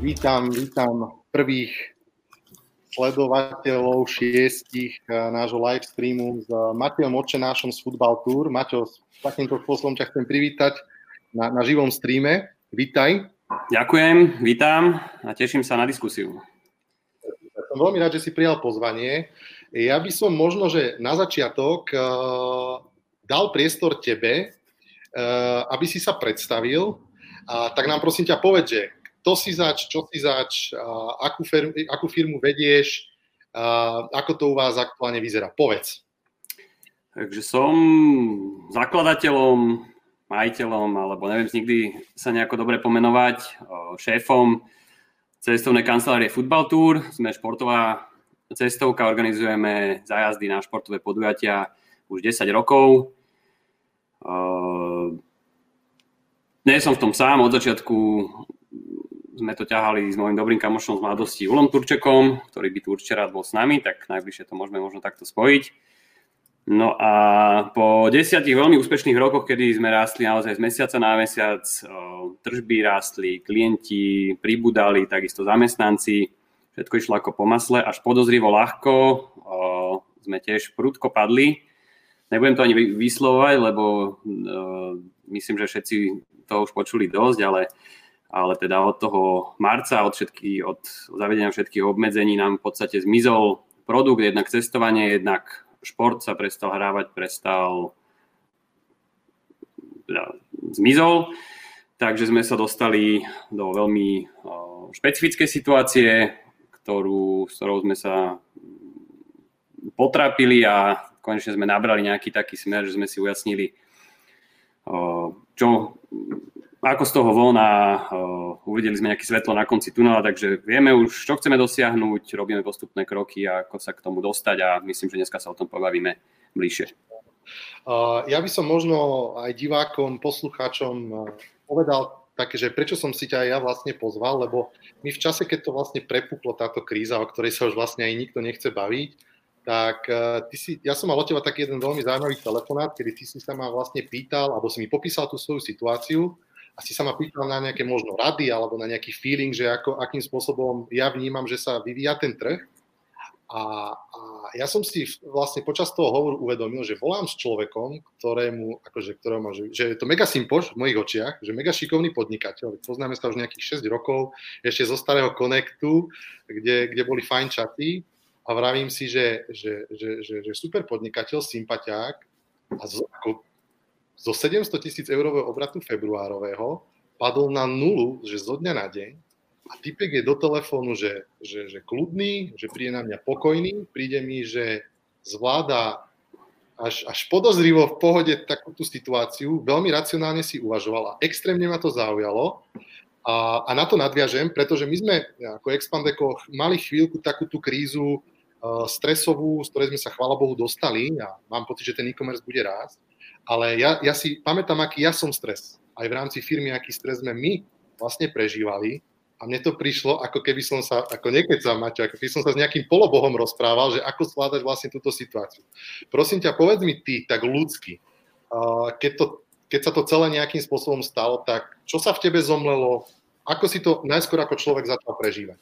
Vítam, vítam prvých sledovateľov šiestich eh, nášho live streamu s Matejom Očenášom z Football Tour. Maťo, takýmto spôsobom ťa chcem privítať na, na živom streame. Vítaj. Ďakujem, vítam a teším sa na diskusiu. Som veľmi rád, že si prijal pozvanie. Ja by som možno, že na začiatok uh, dal priestor tebe, uh, aby si sa predstavil. Uh, tak nám prosím ťa povedz, že kto si zač, čo si zač, akú, firmu, akú firmu vedieš, ako to u vás aktuálne vyzerá. Povedz. Takže som zakladateľom, majiteľom, alebo neviem nikdy sa nejako dobre pomenovať, šéfom cestovnej kancelárie Football Tour. Sme športová cestovka, organizujeme zájazdy na športové podujatia už 10 rokov. Nie som v tom sám, od začiatku sme to ťahali s mojim dobrým kamošom z mladosti Ulom Turčekom, ktorý by tu určite rád bol s nami, tak najbližšie to môžeme možno takto spojiť. No a po desiatich veľmi úspešných rokoch, kedy sme rástli naozaj z mesiaca na mesiac, tržby rástli, klienti pribudali, takisto zamestnanci, všetko išlo ako po masle, až podozrivo ľahko sme tiež prudko padli. Nebudem to ani vyslovať, lebo myslím, že všetci to už počuli dosť, ale, ale teda od toho marca, od, všetky, od zavedenia všetkých obmedzení nám v podstate zmizol produkt, jednak cestovanie, jednak šport sa prestal hrávať, prestal teda, zmizol, takže sme sa dostali do veľmi špecifickej situácie, ktorú, s ktorou sme sa potrápili a konečne sme nabrali nejaký taký smer, že sme si ujasnili, čo ako z toho von a uvideli sme nejaké svetlo na konci tunela, takže vieme už, čo chceme dosiahnuť, robíme postupné kroky ako sa k tomu dostať a myslím, že dneska sa o tom pobavíme bližšie. Ja by som možno aj divákom, poslucháčom povedal také, že prečo som si ťa aj ja vlastne pozval, lebo my v čase, keď to vlastne prepuklo táto kríza, o ktorej sa už vlastne aj nikto nechce baviť, tak uh, ty si, ja som mal od teba taký jeden veľmi zaujímavý telefonát, kedy ty si sa ma vlastne pýtal, alebo si mi popísal tú svoju situáciu a si sa ma pýtal na nejaké možno rady alebo na nejaký feeling, že ako, akým spôsobom ja vnímam, že sa vyvíja ten trh. A, a ja som si vlastne počas toho hovoru uvedomil, že volám s človekom, ktorému, akože, ktorému že, že je to mega simpoš v mojich očiach, že mega šikovný podnikateľ. Poznáme sa už nejakých 6 rokov, ešte zo starého Connectu, kde, kde boli fajn čaty a vravím si, že, že, že, že, že super podnikateľ, sympatiák a z, ako zo 700 tisíc eurového obratu februárového padol na nulu, že zo dňa na deň a typek je do telefónu, že, že, že kľudný, že príde na mňa pokojný, príde mi, že zvláda až, až podozrivo v pohode takúto situáciu, veľmi racionálne si uvažoval a extrémne ma to zaujalo. A, a na to nadviažem, pretože my sme ako Expandeko mali chvíľku takú tú krízu uh, stresovú, z ktorej sme sa chvála Bohu dostali a mám pocit, že ten e-commerce bude rásť. Ale ja, ja si pamätám, aký ja som stres. Aj v rámci firmy, aký stres sme my vlastne prežívali. A mne to prišlo, ako keby som sa, ako sa Maťo, ako keby som sa s nejakým polobohom rozprával, že ako zvládať vlastne túto situáciu. Prosím ťa, povedz mi ty, tak ľudsky, keď, to, keď sa to celé nejakým spôsobom stalo, tak čo sa v tebe zomlelo, ako si to najskôr ako človek začal prežívať?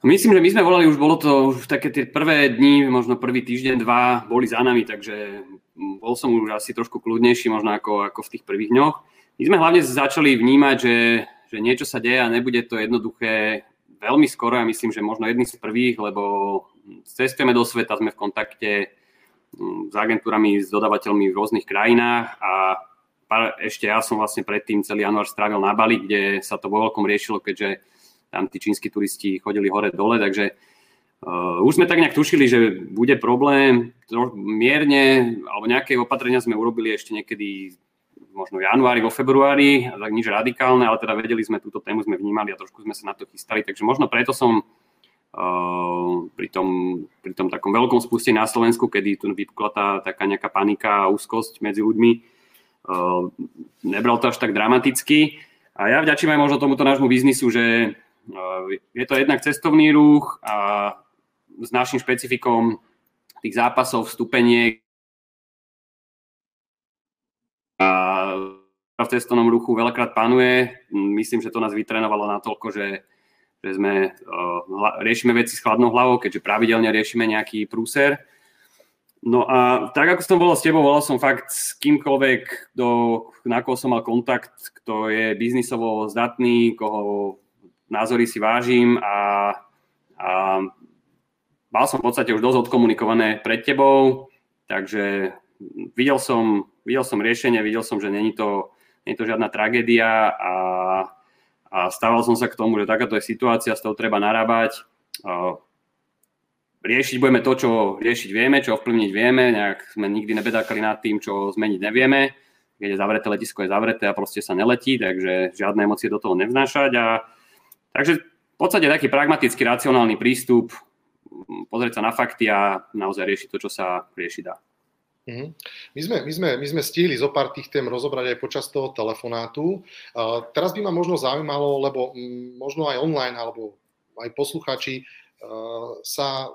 Myslím, že my sme volali, už bolo to už také tie prvé dni, možno prvý týždeň, dva, boli za nami, takže bol som už asi trošku kľudnejší možno ako, ako v tých prvých dňoch. My sme hlavne začali vnímať, že, že niečo sa deje a nebude to jednoduché veľmi skoro. Ja myslím, že možno jedný z prvých, lebo cestujeme do sveta, sme v kontakte mm, s agentúrami, s dodavateľmi v rôznych krajinách a ešte ja som vlastne predtým celý január strávil na Bali, kde sa to vo veľkom riešilo, keďže tam tí čínsky turisti chodili hore-dole, takže Uh, už sme tak nejak tušili, že bude problém, mierne, alebo nejaké opatrenia sme urobili ešte niekedy možno v januári, vo februári, tak nič radikálne, ale teda vedeli sme, túto tému sme vnímali a trošku sme sa na to chystali, takže možno preto som uh, pri, tom, pri tom takom veľkom spustení na Slovensku, kedy tu vypukla tá taká nejaká panika a úzkosť medzi ľuďmi, uh, nebral to až tak dramaticky. A ja vďačím aj možno tomuto nášmu biznisu, že je to jednak cestovný ruch a s našim špecifikom tých zápasov, vstupeniek a v cestovnom ruchu veľakrát panuje. Myslím, že to nás vytrenovalo natoľko, že, že sme, uh, riešime veci s chladnou hlavou, keďže pravidelne riešime nejaký prúser. No a tak ako som volal s tebou, volal som fakt s kýmkoľvek, do, na koho som mal kontakt, kto je biznisovo zdatný, koho názory si vážim a, a mal som v podstate už dosť odkomunikované pred tebou, takže videl som, videl som riešenie, videl som, že není to, není to žiadna tragédia a, a stával som sa k tomu, že takáto je situácia, s tou treba narábať. Riešiť budeme to, čo riešiť vieme, čo ovplyvniť vieme, nejak sme nikdy nebedákali nad tým, čo zmeniť nevieme. Keď je zavreté letisko, je zavreté a proste sa neletí, takže žiadne emócie do toho nevnášať. A, takže v podstate taký pragmatický, racionálny prístup, pozrieť sa na fakty a naozaj riešiť to, čo sa riešiť dá. Mhm. My sme, my, sme, my sme stihli zo pár tých tém rozobrať aj počas toho telefonátu. Teraz by ma možno zaujímalo, lebo možno aj online alebo aj posluchači sa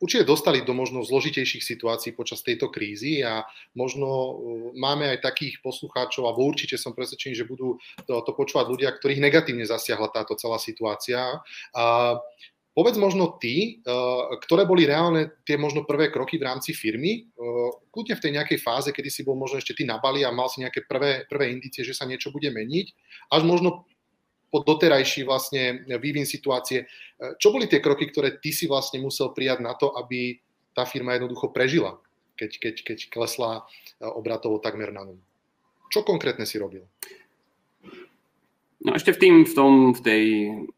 určite dostali do možno zložitejších situácií počas tejto krízy a možno uh, máme aj takých poslucháčov, alebo určite som presvedčený, že budú to, to počúvať ľudia, ktorých negatívne zasiahla táto celá situácia. Uh, Povedz možno ty, eh, ktoré boli reálne tie možno prvé kroky v rámci firmy, eh, kľudne v tej nejakej fáze, kedy si bol možno ešte ty na Bali a mal si nejaké prvé, prvé indície, že sa niečo bude meniť, až možno po doterajší vlastne vývin situácie. Čo boli tie kroky, ktoré ty si vlastne musel prijať na to, aby tá firma jednoducho prežila, keď, keď, keď klesla obratovo takmer na nulu? Čo konkrétne si robil? No ešte v, tým, v, tom, v tej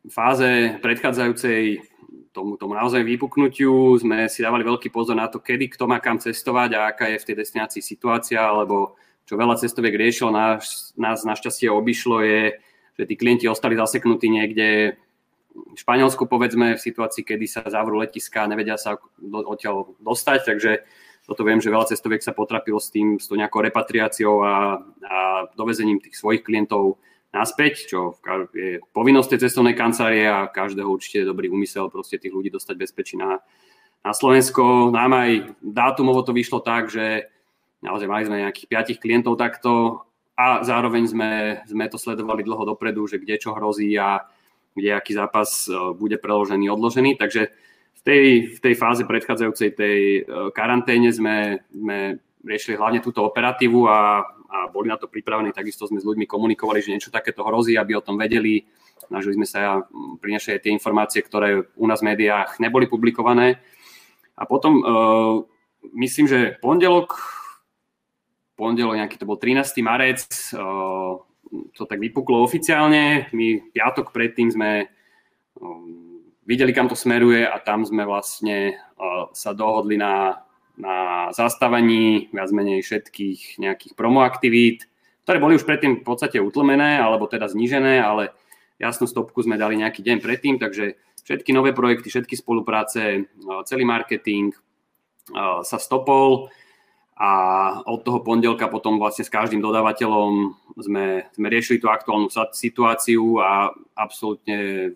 fáze predchádzajúcej tomu, tomu naozaj vypuknutiu sme si dávali veľký pozor na to, kedy kto má kam cestovať a aká je v tej destinácii situácia, alebo čo veľa cestoviek riešilo, nás, nás našťastie obišlo je, že tí klienti ostali zaseknutí niekde v Španielsku, povedzme, v situácii, kedy sa zavrú letiska a nevedia sa odtiaľ dostať, takže toto viem, že veľa cestoviek sa potrapilo s tým, s tou nejakou repatriáciou a, a dovezením tých svojich klientov naspäť, čo je povinnosť tej cestovnej kancelárie a každého určite dobrý úmysel proste tých ľudí dostať bezpečí na, na Slovensko. Nám aj dátumovo to vyšlo tak, že naozaj mali sme nejakých piatich klientov takto a zároveň sme, sme to sledovali dlho dopredu, že kde čo hrozí a kde aký zápas e, bude preložený, odložený. Takže v tej, v tej fáze predchádzajúcej tej e, karanténe sme, sme riešili hlavne túto operatívu a a boli na to pripravení. Takisto sme s ľuďmi komunikovali, že niečo takéto hrozí, aby o tom vedeli. Snažili sme sa prinašať tie informácie, ktoré u nás v médiách neboli publikované. A potom uh, myslím, že pondelok, pondelok nejaký to bol 13. marec, to tak vypuklo oficiálne. My piatok predtým sme videli, kam to smeruje a tam sme vlastne sa dohodli na na zastavení viac menej všetkých nejakých promoaktivít, ktoré boli už predtým v podstate utlmené alebo teda znížené, ale jasnú stopku sme dali nejaký deň predtým, takže všetky nové projekty, všetky spolupráce, celý marketing sa stopol a od toho pondelka potom vlastne s každým dodávateľom sme, sme riešili tú aktuálnu situáciu a absolútne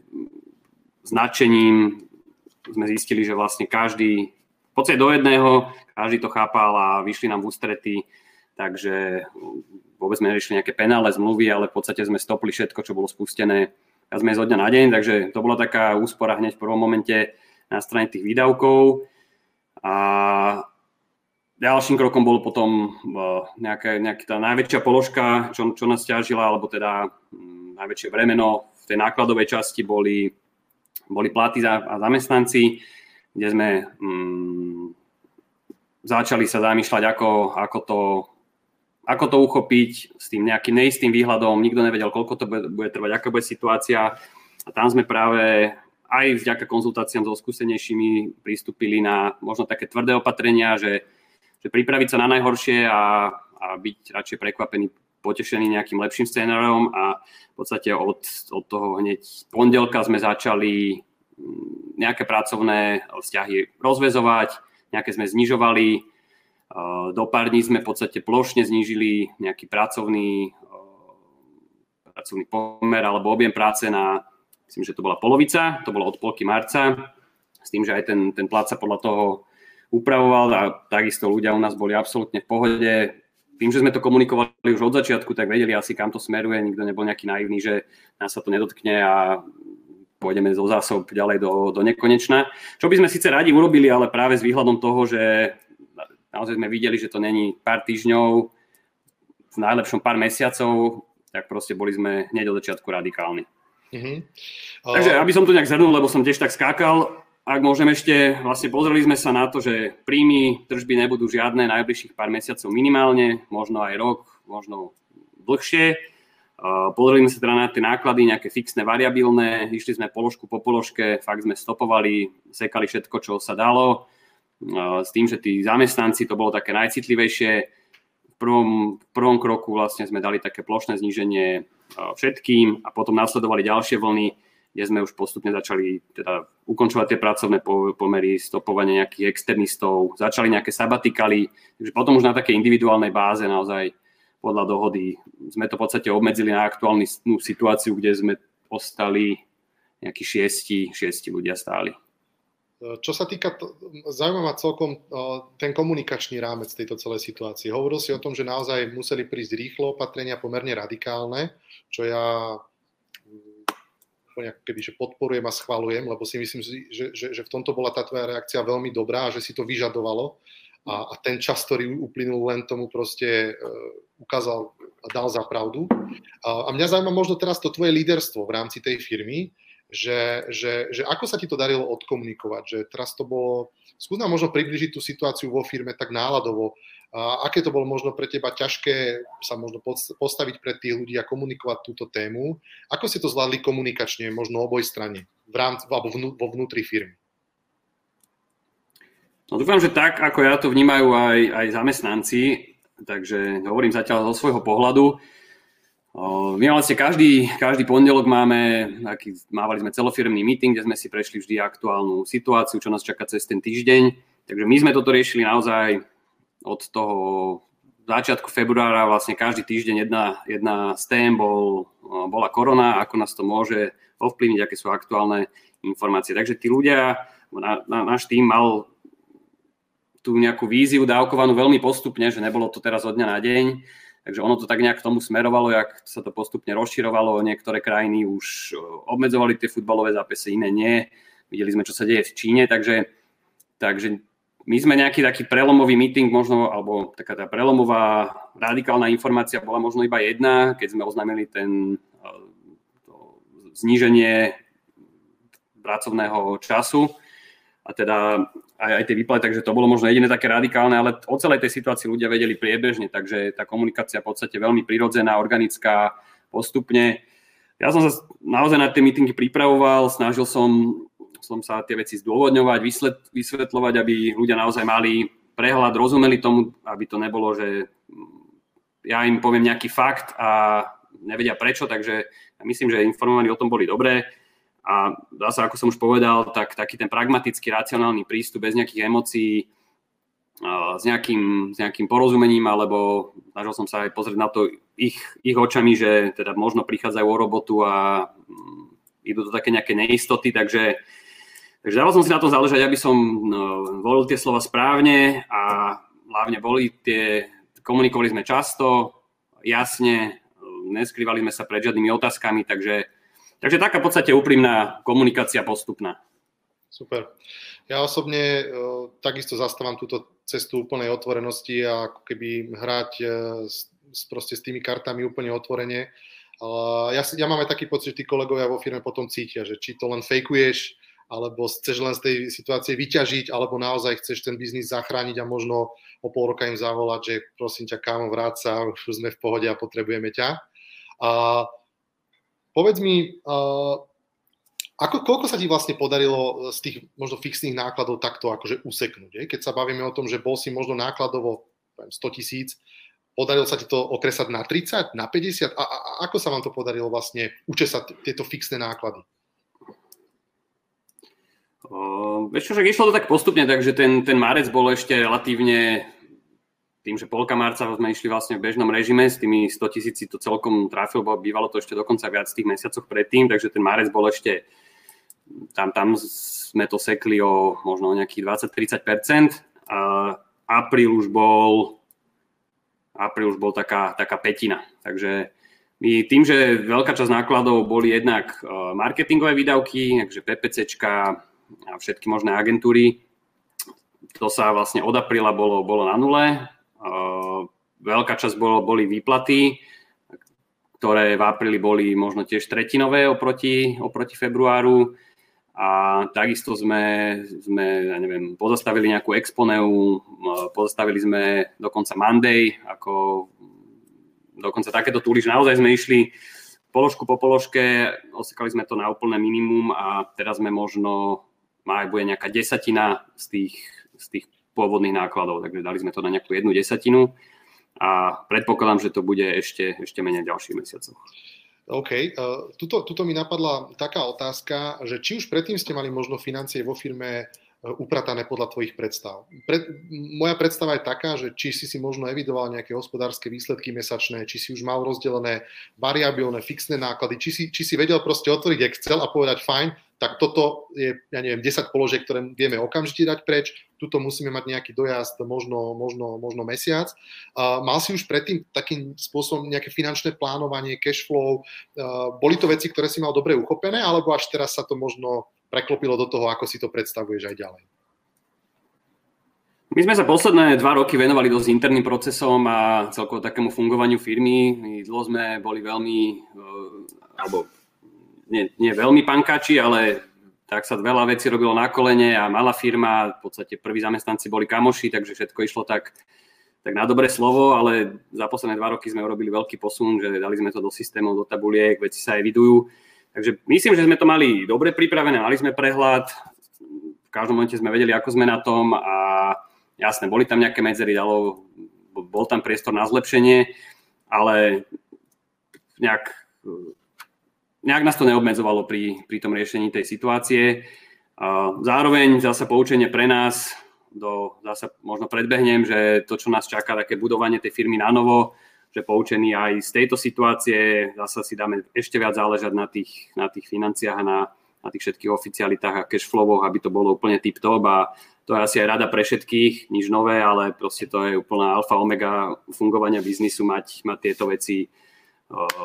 značením sme zistili, že vlastne každý podstate do jedného, každý to chápal a vyšli nám v ústrety, takže vôbec sme neriešili nejaké penále, zmluvy, ale v podstate sme stopli všetko, čo bolo spustené a sme zo dňa na deň, takže to bola taká úspora hneď v prvom momente na strane tých výdavkov. A ďalším krokom bol potom nejaká, nejaká tá najväčšia položka, čo, čo nás ťažila, alebo teda mm, najväčšie bremeno v tej nákladovej časti boli, boli platy za, a zamestnanci kde sme mm, začali sa zamýšľať, ako, ako, to, ako to uchopiť s tým nejakým neistým výhľadom. Nikto nevedel, koľko to bude, bude trvať, aká bude situácia. A tam sme práve aj vďaka konzultáciám so skúsenejšími pristúpili na možno také tvrdé opatrenia, že, že pripraviť sa na najhoršie a, a byť radšej prekvapený, potešený nejakým lepším scénárom a v podstate od, od toho hneď pondelka sme začali mm, nejaké pracovné vzťahy rozvezovať, nejaké sme znižovali, do pár dní sme v podstate plošne znížili nejaký pracovný, pracovný pomer alebo objem práce na myslím, že to bola polovica, to bolo od polky marca, s tým, že aj ten, ten plat sa podľa toho upravoval a takisto ľudia u nás boli absolútne v pohode. Tým, že sme to komunikovali už od začiatku, tak vedeli asi, kam to smeruje, nikto nebol nejaký naivný, že nás sa to nedotkne a pôjdeme zo zásob ďalej do, do nekonečna. Čo by sme síce radi urobili, ale práve s výhľadom toho, že naozaj sme videli, že to není pár týždňov, v najlepšom pár mesiacov, tak proste boli sme hneď od začiatku radikálni. Mm-hmm. Uh... Takže aby som to nejak zhrnul, lebo som tiež tak skákal, ak môžem ešte, vlastne pozreli sme sa na to, že príjmy, tržby nebudú žiadne najbližších pár mesiacov minimálne, možno aj rok, možno dlhšie. Pozreli sme sa teda na tie náklady, nejaké fixné, variabilné, išli sme položku po položke, fakt sme stopovali, sekali všetko, čo sa dalo, s tým, že tí zamestnanci, to bolo také najcitlivejšie. V prvom, v prvom kroku vlastne sme dali také plošné zníženie všetkým a potom následovali ďalšie vlny, kde sme už postupne začali teda ukončovať tie pracovné pomery, stopovanie nejakých externistov, začali nejaké sabatikaly, takže potom už na takej individuálnej báze naozaj podľa dohody sme to v podstate obmedzili na aktuálnu situáciu, kde sme ostali nejakí šiesti, šiesti ľudia stáli. Čo sa týka, to, zaujímavá celkom ten komunikačný rámec tejto celej situácie. Hovoril si o tom, že naozaj museli prísť rýchlo opatrenia, pomerne radikálne, čo ja mm, keby, že podporujem a schvalujem, lebo si myslím, že, že, že v tomto bola tá tvoja reakcia veľmi dobrá a že si to vyžadovalo. A, a ten čas, ktorý uplynul, len tomu proste uh, ukázal a dal za pravdu. A, a mňa zaujíma možno teraz to tvoje líderstvo v rámci tej firmy, že, že, že ako sa ti to darilo odkomunikovať, že teraz to bolo, skús nám možno približiť tú situáciu vo firme tak náladovo, a aké to bolo možno pre teba ťažké sa možno postaviť pred tých ľudí a komunikovať túto tému, ako ste to zvládli komunikačne, možno oboj strane, v rámci, alebo vnú, vo vnútri firmy? No dúfam, že tak, ako ja to vnímajú aj, aj zamestnanci, takže hovorím zatiaľ zo svojho pohľadu. My vlastne každý, každý pondelok máme, aký, mávali sme celofirmný meeting, kde sme si prešli vždy aktuálnu situáciu, čo nás čaká cez ten týždeň. Takže my sme toto riešili naozaj od toho začiatku februára, vlastne každý týždeň jedna, jedna z tém bol, bola korona, ako nás to môže ovplyvniť, aké sú aktuálne informácie. Takže tí ľudia, na, na, náš tým mal tú nejakú víziu dávkovanú veľmi postupne, že nebolo to teraz od dňa na deň, Takže ono to tak nejak k tomu smerovalo, jak sa to postupne rozširovalo. Niektoré krajiny už obmedzovali tie futbalové zápasy, iné nie. Videli sme, čo sa deje v Číne, takže, takže my sme nejaký taký prelomový meeting možno, alebo taká tá prelomová radikálna informácia bola možno iba jedna, keď sme oznámili ten to zníženie pracovného času a teda aj, aj tie výplaty, takže to bolo možno jediné také radikálne, ale o celej tej situácii ľudia vedeli priebežne, takže tá komunikácia v podstate veľmi prirodzená, organická, postupne. Ja som sa naozaj na tie meetingy pripravoval, snažil som, som sa tie veci zdôvodňovať, vysvet, vysvetľovať, aby ľudia naozaj mali prehľad, rozumeli tomu, aby to nebolo, že ja im poviem nejaký fakt a nevedia prečo, takže myslím, že informovaní o tom boli dobré. A sa, ako som už povedal, tak taký ten pragmatický, racionálny prístup bez nejakých emócií, s nejakým, s nejakým porozumením, alebo snažil som sa aj pozrieť na to ich, ich očami, že teda možno prichádzajú o robotu a mm, idú do také nejaké neistoty, takže, takže dával som si na to záležať, aby som no, volil tie slova správne a hlavne boli tie, komunikovali sme často, jasne, neskrývali sme sa pred žiadnymi otázkami, takže Takže taká v podstate úprimná komunikácia postupná. Super. Ja osobne e, takisto zastávam túto cestu úplnej otvorenosti a ako keby hrať e, s, s tými kartami úplne otvorene. Ja, ja mám aj taký pocit, že tí kolegovia vo firme potom cítia, že či to len fejkuješ, alebo chceš len z tej situácie vyťažiť, alebo naozaj chceš ten biznis zachrániť a možno o pol roka im zavolať, že prosím ťa, kámo, vráť sa, už sme v pohode a potrebujeme ťa. A Povedz mi, ako, koľko sa ti vlastne podarilo z tých možno fixných nákladov takto akože useknúť? Je? Keď sa bavíme o tom, že bol si možno nákladovo 100 tisíc, podarilo sa ti to okresať na 30, na 50? A, a ako sa vám to podarilo vlastne učesať tieto fixné náklady? Uh, vieš čo, že išlo to tak postupne, takže ten, ten marec bol ešte relatívne tým, že polka marca sme išli vlastne v bežnom režime, s tými 100 tisíci to celkom trafil, bo bývalo to ešte dokonca viac tých mesiacoch predtým, takže ten marec bol ešte tam, tam sme to sekli o možno o nejakých 20-30%. A apríl už bol apríl už bol taká, taká petina. Takže my tým, že veľká časť nákladov boli jednak e, marketingové výdavky, takže PPCčka a všetky možné agentúry, to sa vlastne od apríla bolo, bolo na nule. Veľká časť bolo, boli výplaty, ktoré v apríli boli možno tiež tretinové oproti, oproti februáru a takisto sme, sme ja neviem, pozastavili nejakú exponeu, pozastavili sme dokonca Monday, ako dokonca takéto túry, naozaj sme išli položku po položke, osekali sme to na úplné minimum a teraz sme možno, aj bude nejaká desatina z tých, z tých pôvodných nákladov, takže dali sme to na nejakú jednu desatinu a predpokladám, že to bude ešte, ešte menej ďalších mesiacoch. OK. Uh, tuto, tuto mi napadla taká otázka, že či už predtým ste mali možno financie vo firme upratané podľa tvojich predstav. Pre, moja predstava je taká, že či si si možno evidoval nejaké hospodárske výsledky mesačné, či si už mal rozdelené variabilné, fixné náklady, či si, či si vedel proste otvoriť Excel a povedať fajn, tak toto je, ja neviem, 10 položiek, ktoré vieme okamžite dať preč, tuto musíme mať nejaký dojazd, možno, možno, možno mesiac. Uh, mal si už predtým takým spôsobom nejaké finančné plánovanie, cash flow, uh, boli to veci, ktoré si mal dobre uchopené, alebo až teraz sa to možno preklopilo do toho, ako si to predstavuješ aj ďalej? My sme sa posledné dva roky venovali dosť interným procesom a celkovo takému fungovaniu firmy. My dlho sme boli veľmi, alebo nie, nie veľmi pankáči, ale tak sa veľa vecí robilo na kolene a malá firma, v podstate prví zamestnanci boli kamoši, takže všetko išlo tak, tak na dobré slovo, ale za posledné dva roky sme urobili veľký posun, že dali sme to do systémov, do tabuliek, veci sa evidujú. Takže myslím, že sme to mali dobre pripravené, mali sme prehľad, v každom momente sme vedeli, ako sme na tom a jasné, boli tam nejaké medzery, dalo, bol tam priestor na zlepšenie, ale nejak nejak nás to neobmedzovalo pri, pri tom riešení tej situácie. Zároveň zase poučenie pre nás, do, zase možno predbehnem, že to, čo nás čaká, také budovanie tej firmy na novo, že poučení aj z tejto situácie, zase si dáme ešte viac záležať na tých, na tých financiách a na, na tých všetkých oficialitách a cashflowoch, aby to bolo úplne tip-top a to je asi aj rada pre všetkých, nič nové, ale proste to je úplná alfa omega fungovania biznisu mať, mať tieto veci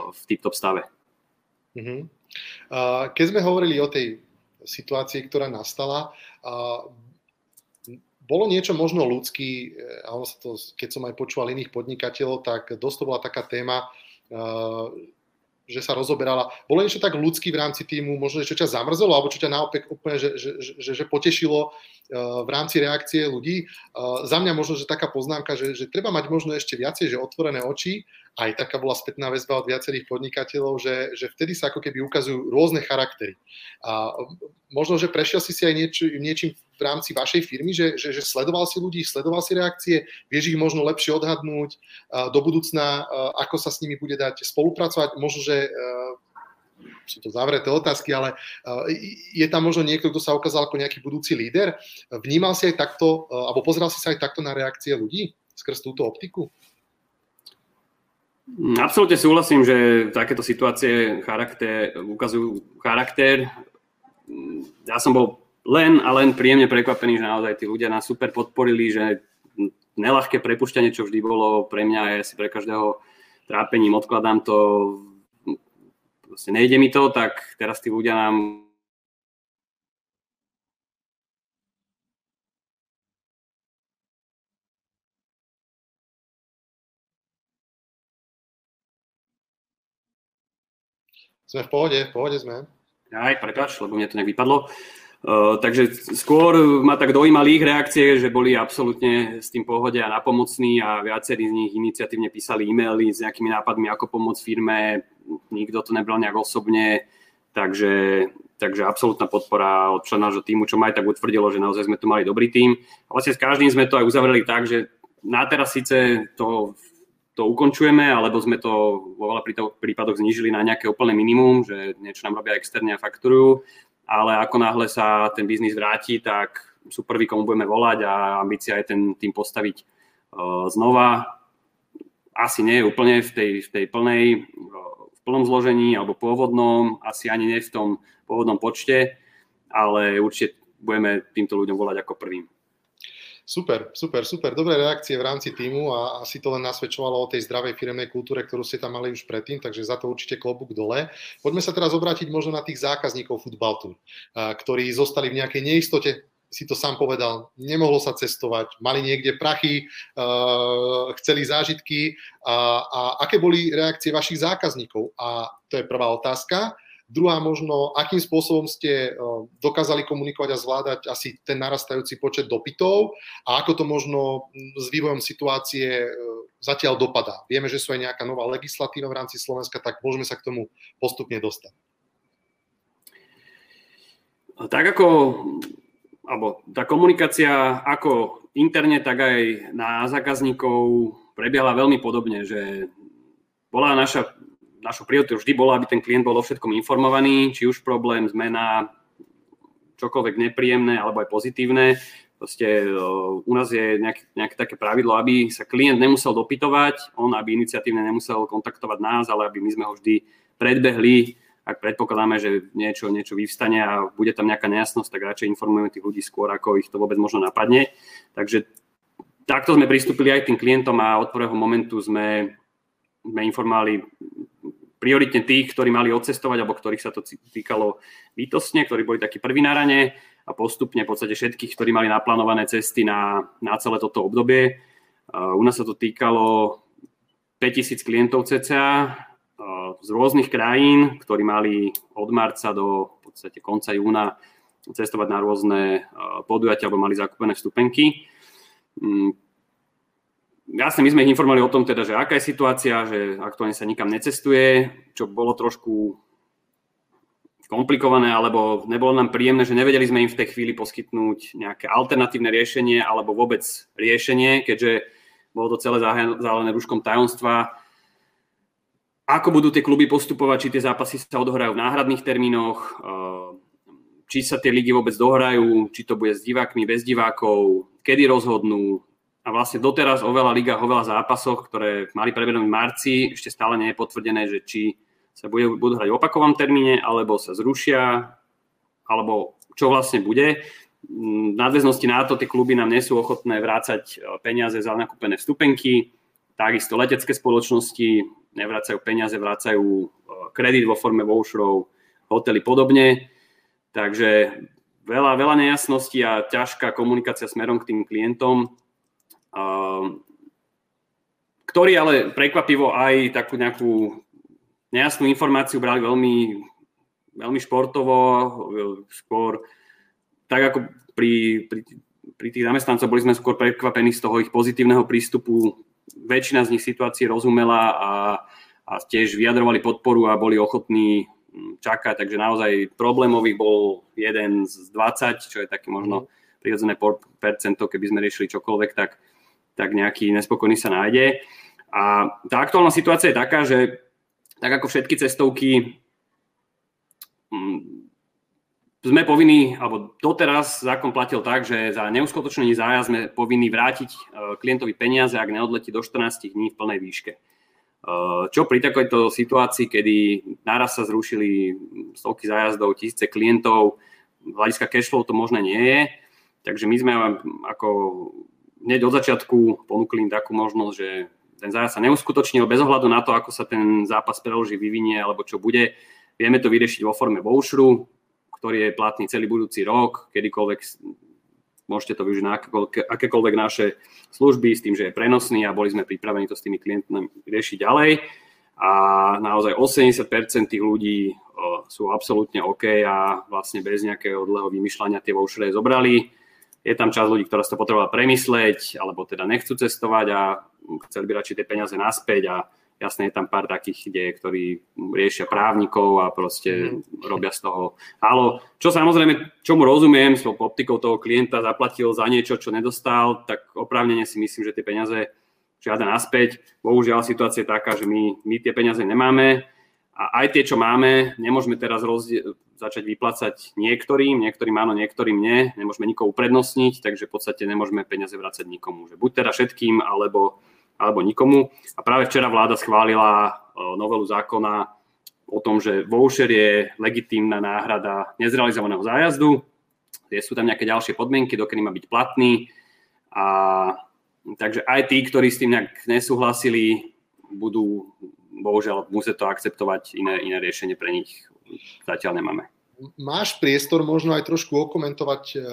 v tip-top stave. Uh-huh. Keď sme hovorili o tej situácii, ktorá nastala, bolo niečo možno ľudský, a sa to, keď som aj počúval iných podnikateľov, tak dosť to bola taká téma, že sa rozoberala. Bolo niečo tak ľudský v rámci týmu, možno, že čo ťa zamrzelo, alebo čo ťa naopak úplne, že, že, že, že potešilo v rámci reakcie ľudí. Za mňa možno, že taká poznámka, že, že treba mať možno ešte viacej, že otvorené oči, aj taká bola spätná väzba od viacerých podnikateľov, že, že vtedy sa ako keby ukazujú rôzne charaktery. A možno, že prešiel si si aj nieč, niečím v rámci vašej firmy, že, že, že sledoval si ľudí, sledoval si reakcie, vieš ich možno lepšie odhadnúť do budúcna, ako sa s nimi bude dať spolupracovať. Možno, že sú to zavreté otázky, ale je tam možno niekto, kto sa ukázal ako nejaký budúci líder. Vnímal si aj takto, alebo pozeral si sa aj takto na reakcie ľudí skrz túto optiku? Absolútne súhlasím, že takéto situácie charakter, ukazujú charakter. Ja som bol len a len príjemne prekvapený, že naozaj tí ľudia nás super podporili, že nelahké prepušťanie, čo vždy bolo pre mňa, ja si pre každého trápením odkladám to, proste nejde mi to, tak teraz tí ľudia nám Sme v pohode, v pohode sme. Aj, prepáč, lebo mne to nejak vypadlo. Takže skôr ma tak dojímali ich reakcie, že boli absolútne s tým pohode a napomocní a viacerí z nich iniciatívne písali e-maily s nejakými nápadmi, ako pomôcť firme. Nikto to nebral nejak osobne. takže, takže absolútna podpora od člena nášho týmu, čo ma aj tak utvrdilo, že naozaj sme tu mali dobrý tým. A vlastne s každým sme to aj uzavreli tak, že na teraz síce to, to ukončujeme, alebo sme to vo veľa prípadoch znížili na nejaké úplné minimum, že niečo nám robia externe a fakturujú, ale ako náhle sa ten biznis vráti, tak sú prví, komu budeme volať a ambícia je ten tým postaviť uh, znova. Asi nie úplne v tej, v tej plnej, uh, v plnom zložení alebo pôvodnom, asi ani nie v tom pôvodnom počte, ale určite budeme týmto ľuďom volať ako prvým. Super, super, super. Dobré reakcie v rámci týmu a asi to len nasvedčovalo o tej zdravej firemnej kultúre, ktorú ste tam mali už predtým, takže za to určite klobúk dole. Poďme sa teraz obrátiť možno na tých zákazníkov Football Tour, ktorí zostali v nejakej neistote, si to sám povedal, nemohlo sa cestovať, mali niekde prachy, chceli zážitky a, a aké boli reakcie vašich zákazníkov? A to je prvá otázka. Druhá možno, akým spôsobom ste eh, dokázali komunikovať a zvládať asi ten narastajúci počet dopytov a ako to možno hm, s vývojom situácie eh, zatiaľ dopadá. Vieme, že sú aj nejaká nová legislatíva v rámci Slovenska, tak môžeme sa k tomu postupne dostať. Tak ako, alebo tá komunikácia ako interne, tak aj na zákazníkov prebiehala veľmi podobne, že bola naša našou prioritou vždy bolo, aby ten klient bol o všetkom informovaný, či už problém, zmena, čokoľvek nepríjemné alebo aj pozitívne. Proste u nás je nejaké, nejaké také pravidlo, aby sa klient nemusel dopytovať, on aby iniciatívne nemusel kontaktovať nás, ale aby my sme ho vždy predbehli, ak predpokladáme, že niečo, niečo vyvstane a bude tam nejaká nejasnosť, tak radšej informujeme tých ľudí skôr, ako ich to vôbec možno napadne. Takže takto sme pristúpili aj tým klientom a od prvého momentu sme, sme informovali prioritne tých, ktorí mali odcestovať alebo ktorých sa to týkalo bytostne, ktorí boli takí prví na rane a postupne v podstate všetkých, ktorí mali naplánované cesty na, na celé toto obdobie. U nás sa to týkalo 5000 klientov cca z rôznych krajín, ktorí mali od marca do v podstate konca júna cestovať na rôzne podujatia alebo mali zakúpené vstupenky. Jasne, my sme ich informovali o tom teda, že aká je situácia, že aktuálne sa nikam necestuje, čo bolo trošku komplikované, alebo nebolo nám príjemné, že nevedeli sme im v tej chvíli poskytnúť nejaké alternatívne riešenie alebo vôbec riešenie, keďže bolo to celé zálené rúškom tajomstva. Ako budú tie kluby postupovať, či tie zápasy sa odohrajú v náhradných termínoch, eh, či sa tie ligy vôbec dohrajú, či to bude s divákmi, bez divákov, kedy rozhodnú, a vlastne doteraz o veľa ligách, o veľa zápasoch, ktoré mali prebehnúť v marci, ešte stále nie je potvrdené, že či sa bude, budú hrať v opakovom termíne, alebo sa zrušia, alebo čo vlastne bude. V nadväznosti na to tie kluby nám nie sú ochotné vrácať e, peniaze za nakúpené vstupenky, takisto letecké spoločnosti nevracajú peniaze, vracajú e, kredit vo forme voucherov, hotely podobne. Takže veľa, veľa nejasností a ťažká komunikácia smerom k tým klientom ktorí ale prekvapivo aj takú nejakú nejasnú informáciu brali veľmi, veľmi športovo, skôr tak ako pri, pri, pri tých zamestnancov boli sme skôr prekvapení z toho ich pozitívneho prístupu. Väčšina z nich situácii rozumela a, a tiež vyjadrovali podporu a boli ochotní hm, čakať, takže naozaj problémových bol jeden z 20, čo je také možno prirodzené percento, keby sme riešili čokoľvek, tak tak nejaký nespokojný sa nájde. A tá aktuálna situácia je taká, že tak ako všetky cestovky mm, sme povinní, alebo doteraz zákon platil tak, že za neuskutočnenie zájazd sme povinní vrátiť e, klientovi peniaze, ak neodletí do 14 dní v plnej výške. E, čo pri takejto situácii, kedy naraz sa zrušili stovky zájazdov, tisíce klientov, hľadiska cashflow to možné nie je, takže my sme ako hneď od začiatku ponúkli im takú možnosť, že ten zájazd sa neuskutočnil bez ohľadu na to, ako sa ten zápas preloží, vyvinie alebo čo bude. Vieme to vyriešiť vo forme voucheru, ktorý je platný celý budúci rok, kedykoľvek môžete to využiť na akékoľvek naše služby s tým, že je prenosný a boli sme pripravení to s tými klientmi riešiť ďalej. A naozaj 80% tých ľudí sú absolútne OK a vlastne bez nejakého dlhého vymýšľania tie vouchery zobrali je tam časť ľudí, ktorá si to potrebovala premysleť, alebo teda nechcú cestovať a chceli by radšej tie peniaze naspäť a Jasné, je tam pár takých, kde, ktorí riešia právnikov a proste mm. robia z toho halo. Čo samozrejme, čomu rozumiem, s optikou toho klienta zaplatil za niečo, čo nedostal, tak oprávnene si myslím, že tie peniaze žiada naspäť. Bohužiaľ, situácia je taká, že my, my tie peniaze nemáme a aj tie, čo máme, nemôžeme teraz rozdie- začať vyplácať niektorým, niektorým áno, niektorým nie, nemôžeme nikoho uprednostniť, takže v podstate nemôžeme peniaze vrácať nikomu. Že buď teda všetkým, alebo alebo nikomu. A práve včera vláda schválila e, novelu zákona o tom, že voucher je legitímna náhrada nezrealizovaného zájazdu. Je sú tam nejaké ďalšie podmienky, dokedy má byť platný. A, takže aj tí, ktorí s tým nejak nesúhlasili, budú bohužiaľ musieť to akceptovať, iné, iné riešenie pre nich zatiaľ nemáme. Máš priestor možno aj trošku okomentovať, e, e,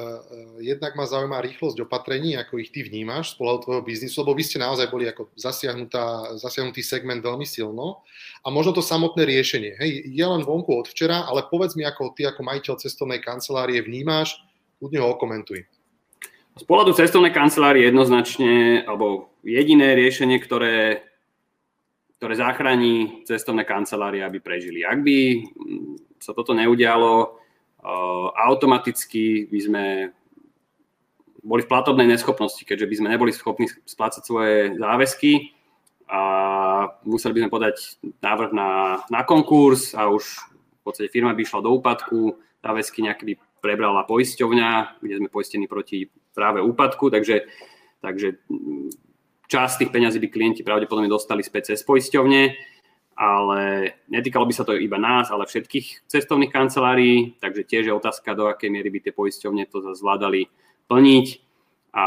jednak ma zaujíma rýchlosť opatrení, ako ich ty vnímaš z pohľadu tvojho biznisu, lebo vy ste naozaj boli ako zasiahnutý segment veľmi silno a možno to samotné riešenie. Hej, je len vonku od včera, ale povedz mi, ako ty ako majiteľ cestovnej kancelárie vnímáš, kľudne ho okomentuj. Z pohľadu cestovnej kancelárie jednoznačne, alebo jediné riešenie, ktoré, ktoré zachráni cestovné kancelárie, aby prežili. Ak by sa toto neudialo, uh, automaticky by sme boli v platobnej neschopnosti, keďže by sme neboli schopní splácať svoje záväzky a museli by sme podať návrh na, na konkurs a už v podstate firma by išla do úpadku, záväzky nejaké by prebrala poisťovňa, kde sme poistení proti práve úpadku, takže, takže časť tých peňazí by klienti pravdepodobne dostali späť cez poisťovne ale netýkalo by sa to iba nás, ale všetkých cestovných kancelárií, takže tiež je otázka, do akej miery by tie poisťovne to zvládali plniť. A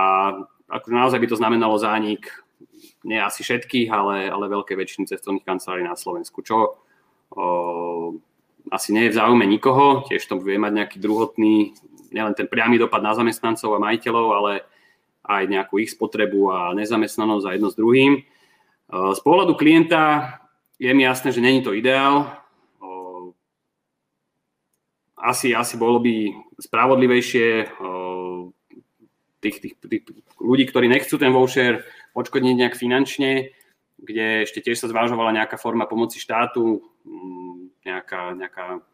akože naozaj by to znamenalo zánik nie asi všetkých, ale, ale veľké väčšiny cestovných kancelárií na Slovensku, čo o, asi nie je v záujme nikoho, tiež to bude mať nejaký druhotný, nielen ten priamy dopad na zamestnancov a majiteľov, ale aj nejakú ich spotrebu a nezamestnanosť a jedno s druhým. Z pohľadu klienta je mi jasné, že není to ideál. Asi, asi bolo by spravodlivejšie tých, tých, tých ľudí, ktorí nechcú ten voucher odškodniť nejak finančne, kde ešte tiež sa zvážovala nejaká forma pomoci štátu, nejaká, nejaká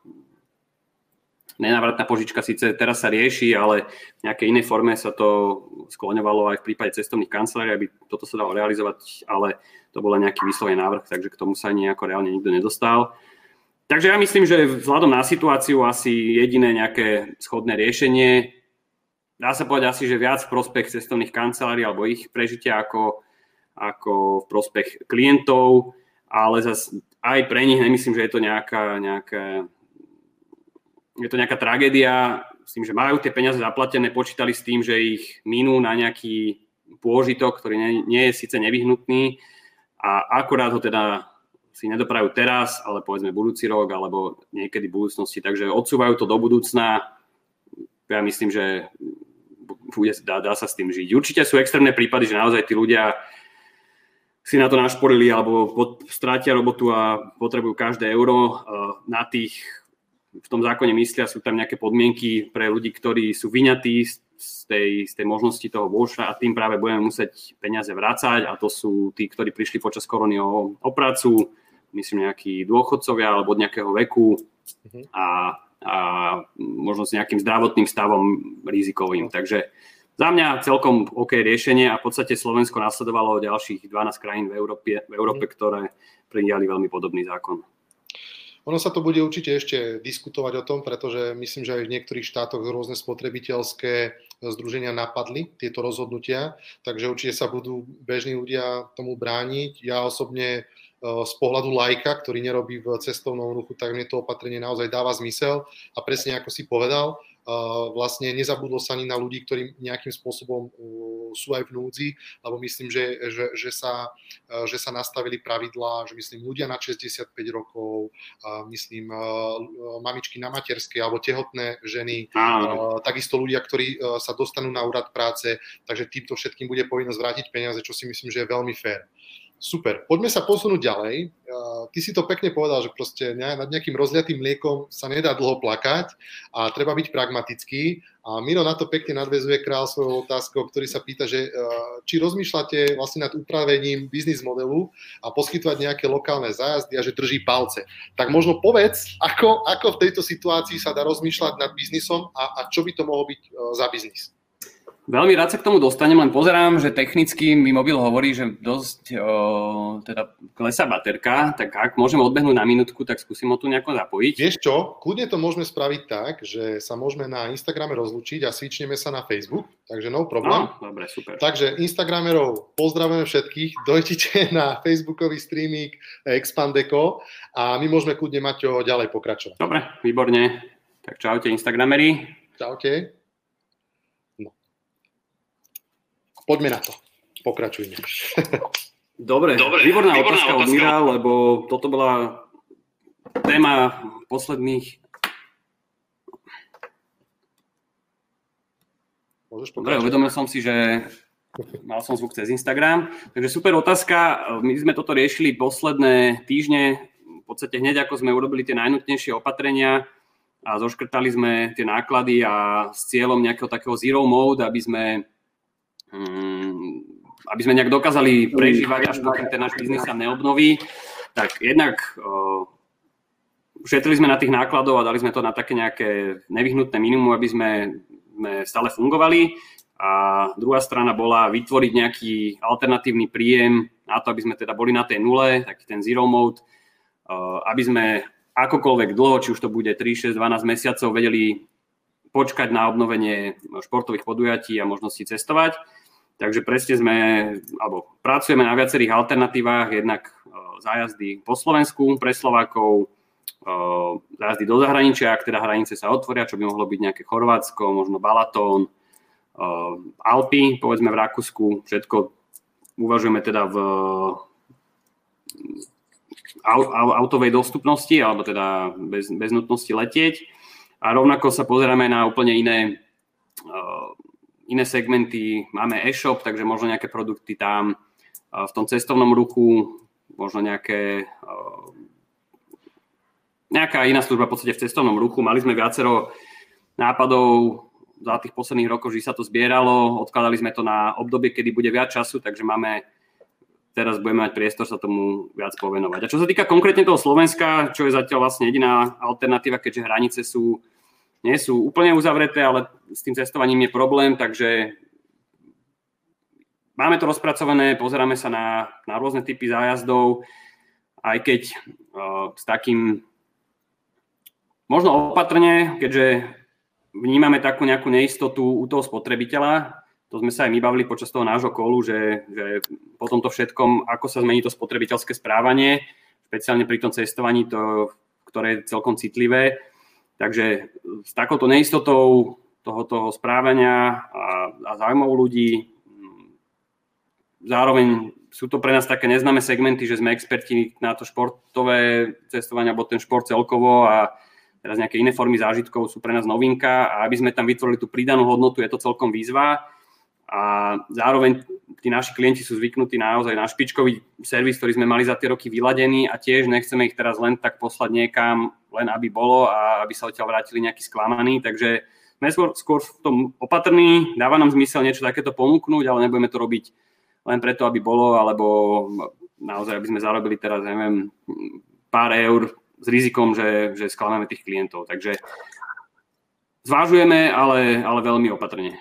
nenávratná požička síce teraz sa rieši, ale v nejakej inej forme sa to skloňovalo aj v prípade cestovných kancelárií, aby toto sa dalo realizovať, ale to bol nejaký vyslovený návrh, takže k tomu sa nejako reálne nikto nedostal. Takže ja myslím, že vzhľadom na situáciu asi jediné nejaké schodné riešenie, dá sa povedať asi, že viac v prospech cestovných kancelárií alebo ich prežitia ako, ako v prospech klientov, ale zase aj pre nich nemyslím, že je to nejaká, nejaká, je to nejaká tragédia s tým, že majú tie peniaze zaplatené, počítali s tým, že ich minú na nejaký pôžitok, ktorý nie, nie je síce nevyhnutný, a akurát ho teda si nedoprajú teraz, ale povedzme budúci rok alebo niekedy v budúcnosti, takže odsúvajú to do budúcna. Ja myslím, že bude, dá, dá sa s tým žiť. Určite sú extrémne prípady, že naozaj tí ľudia si na to našporili alebo pod, strátia robotu a potrebujú každé euro. Na tých v tom zákone myslia, sú tam nejaké podmienky pre ľudí, ktorí sú vyňatí z tej, z tej možnosti toho vouchera a tým práve budeme musieť peniaze vrácať a to sú tí, ktorí prišli počas korony o, o prácu, myslím nejakí dôchodcovia alebo od nejakého veku mhm. a, a možno s nejakým zdravotným stavom rizikovým. Takže za mňa celkom OK riešenie a v podstate Slovensko nasledovalo ďalších 12 krajín v Európe, v Európe mhm. ktoré prijali veľmi podobný zákon. Ono sa to bude určite ešte diskutovať o tom, pretože myslím, že aj v niektorých štátoch rôzne spotrebiteľské združenia napadli tieto rozhodnutia, takže určite sa budú bežní ľudia tomu brániť. Ja osobne e, z pohľadu lajka, ktorý nerobí v cestovnom ruchu, tak mne to opatrenie naozaj dáva zmysel a presne ako si povedal, vlastne nezabudlo sa ani na ľudí, ktorí nejakým spôsobom sú aj v núdzi, lebo myslím, že, že, že, sa, že sa nastavili pravidlá, že myslím ľudia na 65 rokov, myslím mamičky na materskej alebo tehotné ženy, Áno. takisto ľudia, ktorí sa dostanú na úrad práce, takže týmto všetkým bude povinnosť vrátiť peniaze, čo si myslím, že je veľmi fér. Super. Poďme sa posunúť ďalej. Ty si to pekne povedal, že proste nad nejakým rozliatým mliekom sa nedá dlho plakať a treba byť pragmatický. A Miro na to pekne nadvezuje král svojou otázkou, ktorý sa pýta, že či rozmýšľate vlastne nad upravením biznis modelu a poskytovať nejaké lokálne zájazdy a že drží palce. Tak možno povedz, ako, ako v tejto situácii sa dá rozmýšľať nad biznisom a, a čo by to mohlo byť za biznis. Veľmi rád sa k tomu dostanem, len pozerám, že technicky mi mobil hovorí, že dosť o, teda klesá baterka, tak ak môžeme odbehnúť na minútku, tak skúsim ho tu nejako zapojiť. Vieš čo, kľudne to môžeme spraviť tak, že sa môžeme na Instagrame rozlučiť a svičneme sa na Facebook, takže no problém. No, dobre, super. Takže Instagramerov pozdravujeme všetkých, dojdite na Facebookový streaming Expandeco a my môžeme kľudne mať ďalej pokračovať. Dobre, výborne. Tak čaute Instagrameri. Čaute. Poďme na to. Pokračujme. Dobre, Dobre výborná, výborná otázka, otázka od Mira, lebo toto bola téma posledných... Dobre, uvedomil som si, že mal som zvuk cez Instagram. Takže super otázka. My sme toto riešili posledné týždne. V podstate hneď ako sme urobili tie najnutnejšie opatrenia a zoškrtali sme tie náklady a s cieľom nejakého takého zero mode, aby sme aby sme nejak dokázali prežívať, až pokým ten náš biznis sa neobnoví, tak jednak šetrili sme na tých nákladov a dali sme to na také nejaké nevyhnutné minimum, aby sme, sme stále fungovali. A druhá strana bola vytvoriť nejaký alternatívny príjem na to, aby sme teda boli na tej nule, taký ten zero mode, aby sme akokoľvek dlho, či už to bude 3, 6, 12 mesiacov, vedeli počkať na obnovenie športových podujatí a možnosti cestovať. Takže presne sme, alebo pracujeme na viacerých alternatívach, jednak e, zájazdy po Slovensku pre Slovákov, e, zájazdy do zahraničia, ak teda hranice sa otvoria, čo by mohlo byť nejaké Chorvátsko, možno Balatón, e, Alpy, povedzme v Rakúsku, všetko uvažujeme teda v autovej dostupnosti, alebo teda bez, bez nutnosti letieť. A rovnako sa pozeráme na úplne iné iné segmenty, máme e-shop, takže možno nejaké produkty tam, v tom cestovnom ruchu, možno nejaké, nejaká iná služba v podstate v cestovnom ruchu. Mali sme viacero nápadov za tých posledných rokoch, že sa to zbieralo, odkladali sme to na obdobie, kedy bude viac času, takže máme teraz budeme mať priestor sa tomu viac povenovať. A čo sa týka konkrétne toho Slovenska, čo je zatiaľ vlastne jediná alternatíva, keďže hranice sú nie sú úplne uzavreté, ale s tým cestovaním je problém, takže máme to rozpracované, pozeráme sa na, na rôzne typy zájazdov, aj keď uh, s takým možno opatrne, keďže vnímame takú nejakú neistotu u toho spotrebiteľa, to sme sa aj my bavili počas toho nášho kolu, že, že po tomto všetkom, ako sa zmení to spotrebiteľské správanie, špeciálne pri tom cestovaní, to, ktoré je celkom citlivé, Takže s takouto neistotou toho, toho správania a, a záujmov ľudí, mm, zároveň sú to pre nás také neznáme segmenty, že sme experti na to športové cestovanie alebo ten šport celkovo a teraz nejaké iné formy zážitkov sú pre nás novinka a aby sme tam vytvorili tú pridanú hodnotu, je to celkom výzva. A zároveň tí naši klienti sú zvyknutí naozaj na špičkový servis, ktorý sme mali za tie roky vyladený a tiež nechceme ich teraz len tak poslať niekam, len aby bolo a aby sa odtiaľ vrátili nejakí sklamaní, takže sme skôr, v tom opatrní, dáva nám zmysel niečo takéto ponúknuť, ale nebudeme to robiť len preto, aby bolo, alebo naozaj, aby sme zarobili teraz, neviem, pár eur s rizikom, že, že sklameme tých klientov. Takže zvážujeme, ale, ale veľmi opatrne.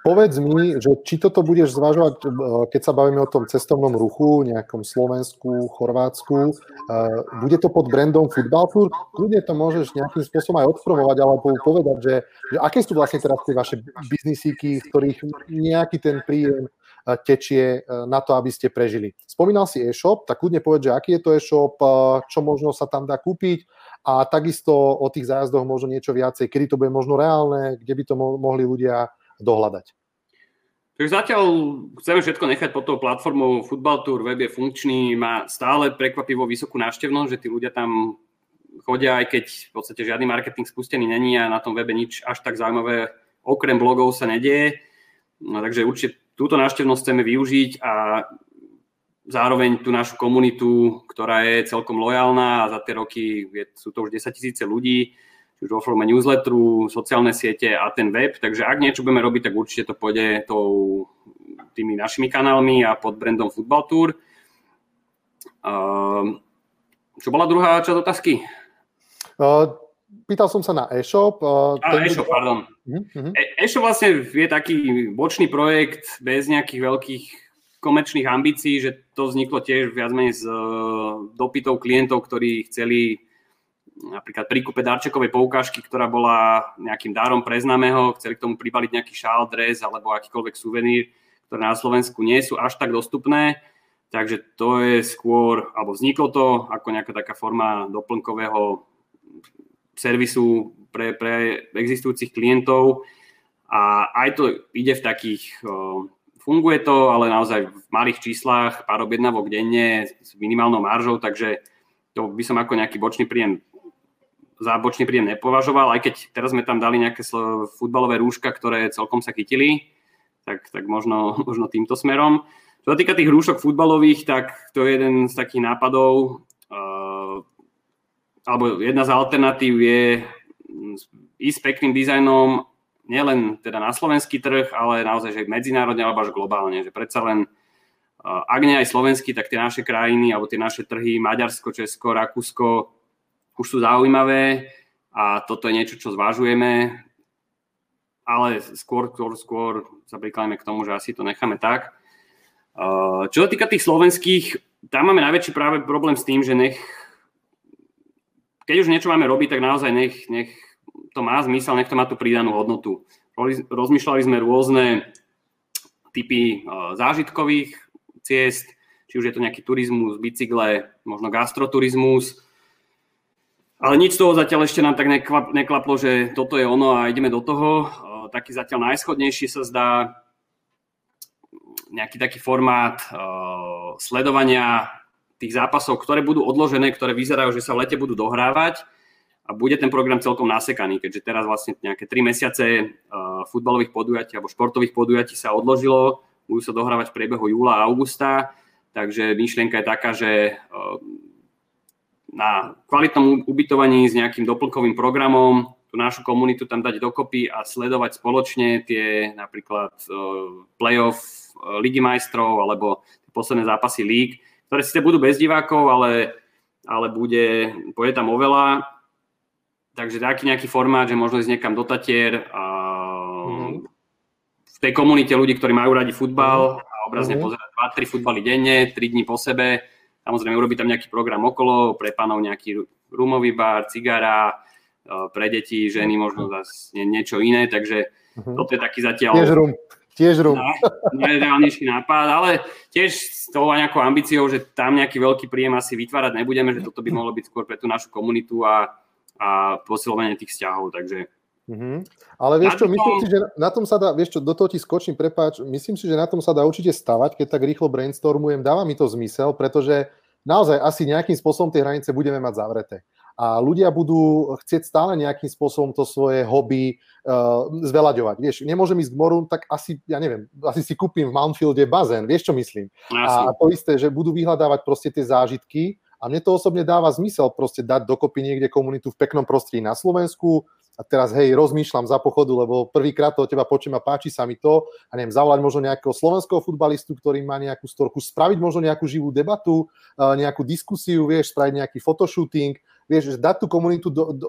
Povedz mi, že či toto budeš zvažovať, eh, keď sa bavíme o tom cestovnom ruchu, nejakom Slovensku, Chorvátsku, eh, bude to pod brandom Football Tour? Kľudne to môžeš nejakým spôsobom aj odpromovať, alebo povedať, že, že aké sú vlastne teraz tie vaše biznisíky, z ktorých nejaký ten príjem eh, tečie na to, aby ste prežili. Spomínal si e-shop, tak kľudne povedz, že aký je to e-shop, čo možno sa tam dá kúpiť a takisto o tých zájazdoch možno niečo viacej, kedy to bude možno reálne, kde by to mohli ľudia dohľadať. Takže zatiaľ chceme všetko nechať pod tou platformou Football Tour, web je funkčný, má stále prekvapivo vysokú návštevnosť, že tí ľudia tam chodia, aj keď v podstate žiadny marketing spustený není a na tom webe nič až tak zaujímavé okrem blogov sa nedieje. No, takže určite túto návštevnosť chceme využiť a zároveň tú našu komunitu, ktorá je celkom lojálna a za tie roky je, sú to už 10 tisíce ľudí, už vo forme newsletteru, sociálne siete a ten web, takže ak niečo budeme robiť, tak určite to pôjde tou, tými našimi kanálmi a pod brandom Football Tour. Uh, čo bola druhá časť otázky? Uh, pýtal som sa na e-shop. Uh, ten... e-shop, pardon. Uh-huh. E-shop vlastne je taký bočný projekt bez nejakých veľkých komerčných ambícií, že to vzniklo tiež viac menej z uh, dopytov klientov, ktorí chceli napríklad pri kúpe darčekovej poukážky, ktorá bola nejakým dárom pre známeho, chceli k tomu pribaliť nejaký šál, dres alebo akýkoľvek suvenír, ktoré na Slovensku nie sú až tak dostupné. Takže to je skôr, alebo vzniklo to ako nejaká taká forma doplnkového servisu pre, pre existujúcich klientov a aj to ide v takých, funguje to, ale naozaj v malých číslach, pár objednávok denne s minimálnou maržou, takže to by som ako nejaký bočný príjem za bočný príjem nepovažoval, aj keď teraz sme tam dali nejaké futbalové rúška, ktoré celkom sa chytili, tak, tak možno, možno týmto smerom. Čo sa týka tých rúšok futbalových, tak to je jeden z takých nápadov, uh, alebo jedna z alternatív je ísť s pekným dizajnom nielen teda na slovenský trh, ale naozaj, že medzinárodne alebo až globálne, že predsa len ak nie aj slovenský, tak tie naše krajiny alebo tie naše trhy, Maďarsko, Česko, Rakúsko, už sú zaujímavé a toto je niečo, čo zvážujeme, ale skôr, skôr, skôr sa prikláňame k tomu, že asi to necháme tak. Čo sa týka tých slovenských, tam máme najväčší práve problém s tým, že nech, keď už niečo máme robiť, tak naozaj nech, nech to má zmysel, nech to má tú pridanú hodnotu. Rozmýšľali sme rôzne typy zážitkových ciest, či už je to nejaký turizmus, bicykle, možno gastroturizmus, ale nič z toho zatiaľ ešte nám tak neklaplo, že toto je ono a ideme do toho. Taký zatiaľ najschodnejší sa zdá nejaký taký formát uh, sledovania tých zápasov, ktoré budú odložené, ktoré vyzerajú, že sa v lete budú dohrávať a bude ten program celkom nasekaný, keďže teraz vlastne nejaké 3 mesiace uh, futbalových podujatí alebo športových podujatí sa odložilo, budú sa dohrávať v priebehu júla a augusta, takže myšlienka je taká, že na kvalitnom ubytovaní s nejakým doplnkovým programom tú našu komunitu tam dať dokopy a sledovať spoločne tie napríklad uh, playoff Ligy majstrov alebo posledné zápasy líg, ktoré síce budú bez divákov, ale, ale bude, bude tam oveľa. Takže taký nejaký formát, že možno ísť niekam do Tatier a mm-hmm. v tej komunite ľudí, ktorí majú radi futbal mm-hmm. a obrazne mm-hmm. pozerať 2-3 futbaly denne, 3 dní po sebe. Samozrejme urobiť tam nejaký program okolo, pre pánov nejaký rumový bar, cigara, e, pre deti, ženy možno zase niečo iné, takže mm-hmm. toto je taký zatiaľ... Tiež rum. Tiež rúb. Najreálnejší nápad, ale tiež s tou nejakou ambíciou, že tam nejaký veľký príjem asi vytvárať nebudeme, že toto by mohlo byť skôr pre tú našu komunitu a, a posilovanie tých vzťahov, takže Mm-hmm. Ale vieš čo, myslím si, že na tom sa dá, vieš čo, do toho ti skočím, prepáč, myslím si, že na tom sa dá určite stavať, keď tak rýchlo brainstormujem, dáva mi to zmysel, pretože naozaj asi nejakým spôsobom tie hranice budeme mať zavreté a ľudia budú chcieť stále nejakým spôsobom to svoje hobby uh, zveľaďovať. Vieš, nemôžem ísť k moru, tak asi, ja neviem, asi si kúpim v Mountfielde bazén, vieš čo myslím. Asi. A to isté, že budú vyhľadávať proste tie zážitky a mne to osobne dáva zmysel proste dať dokopy niekde komunitu v peknom prostredí na Slovensku, a teraz hej, rozmýšľam za pochodu, lebo prvýkrát to od teba počujem a páči sa mi to a neviem, zavolať možno nejakého slovenského futbalistu, ktorý má nejakú storku, spraviť možno nejakú živú debatu, nejakú diskusiu, vieš, spraviť nejaký fotoshooting, vieš, dať tú komunitu do, do,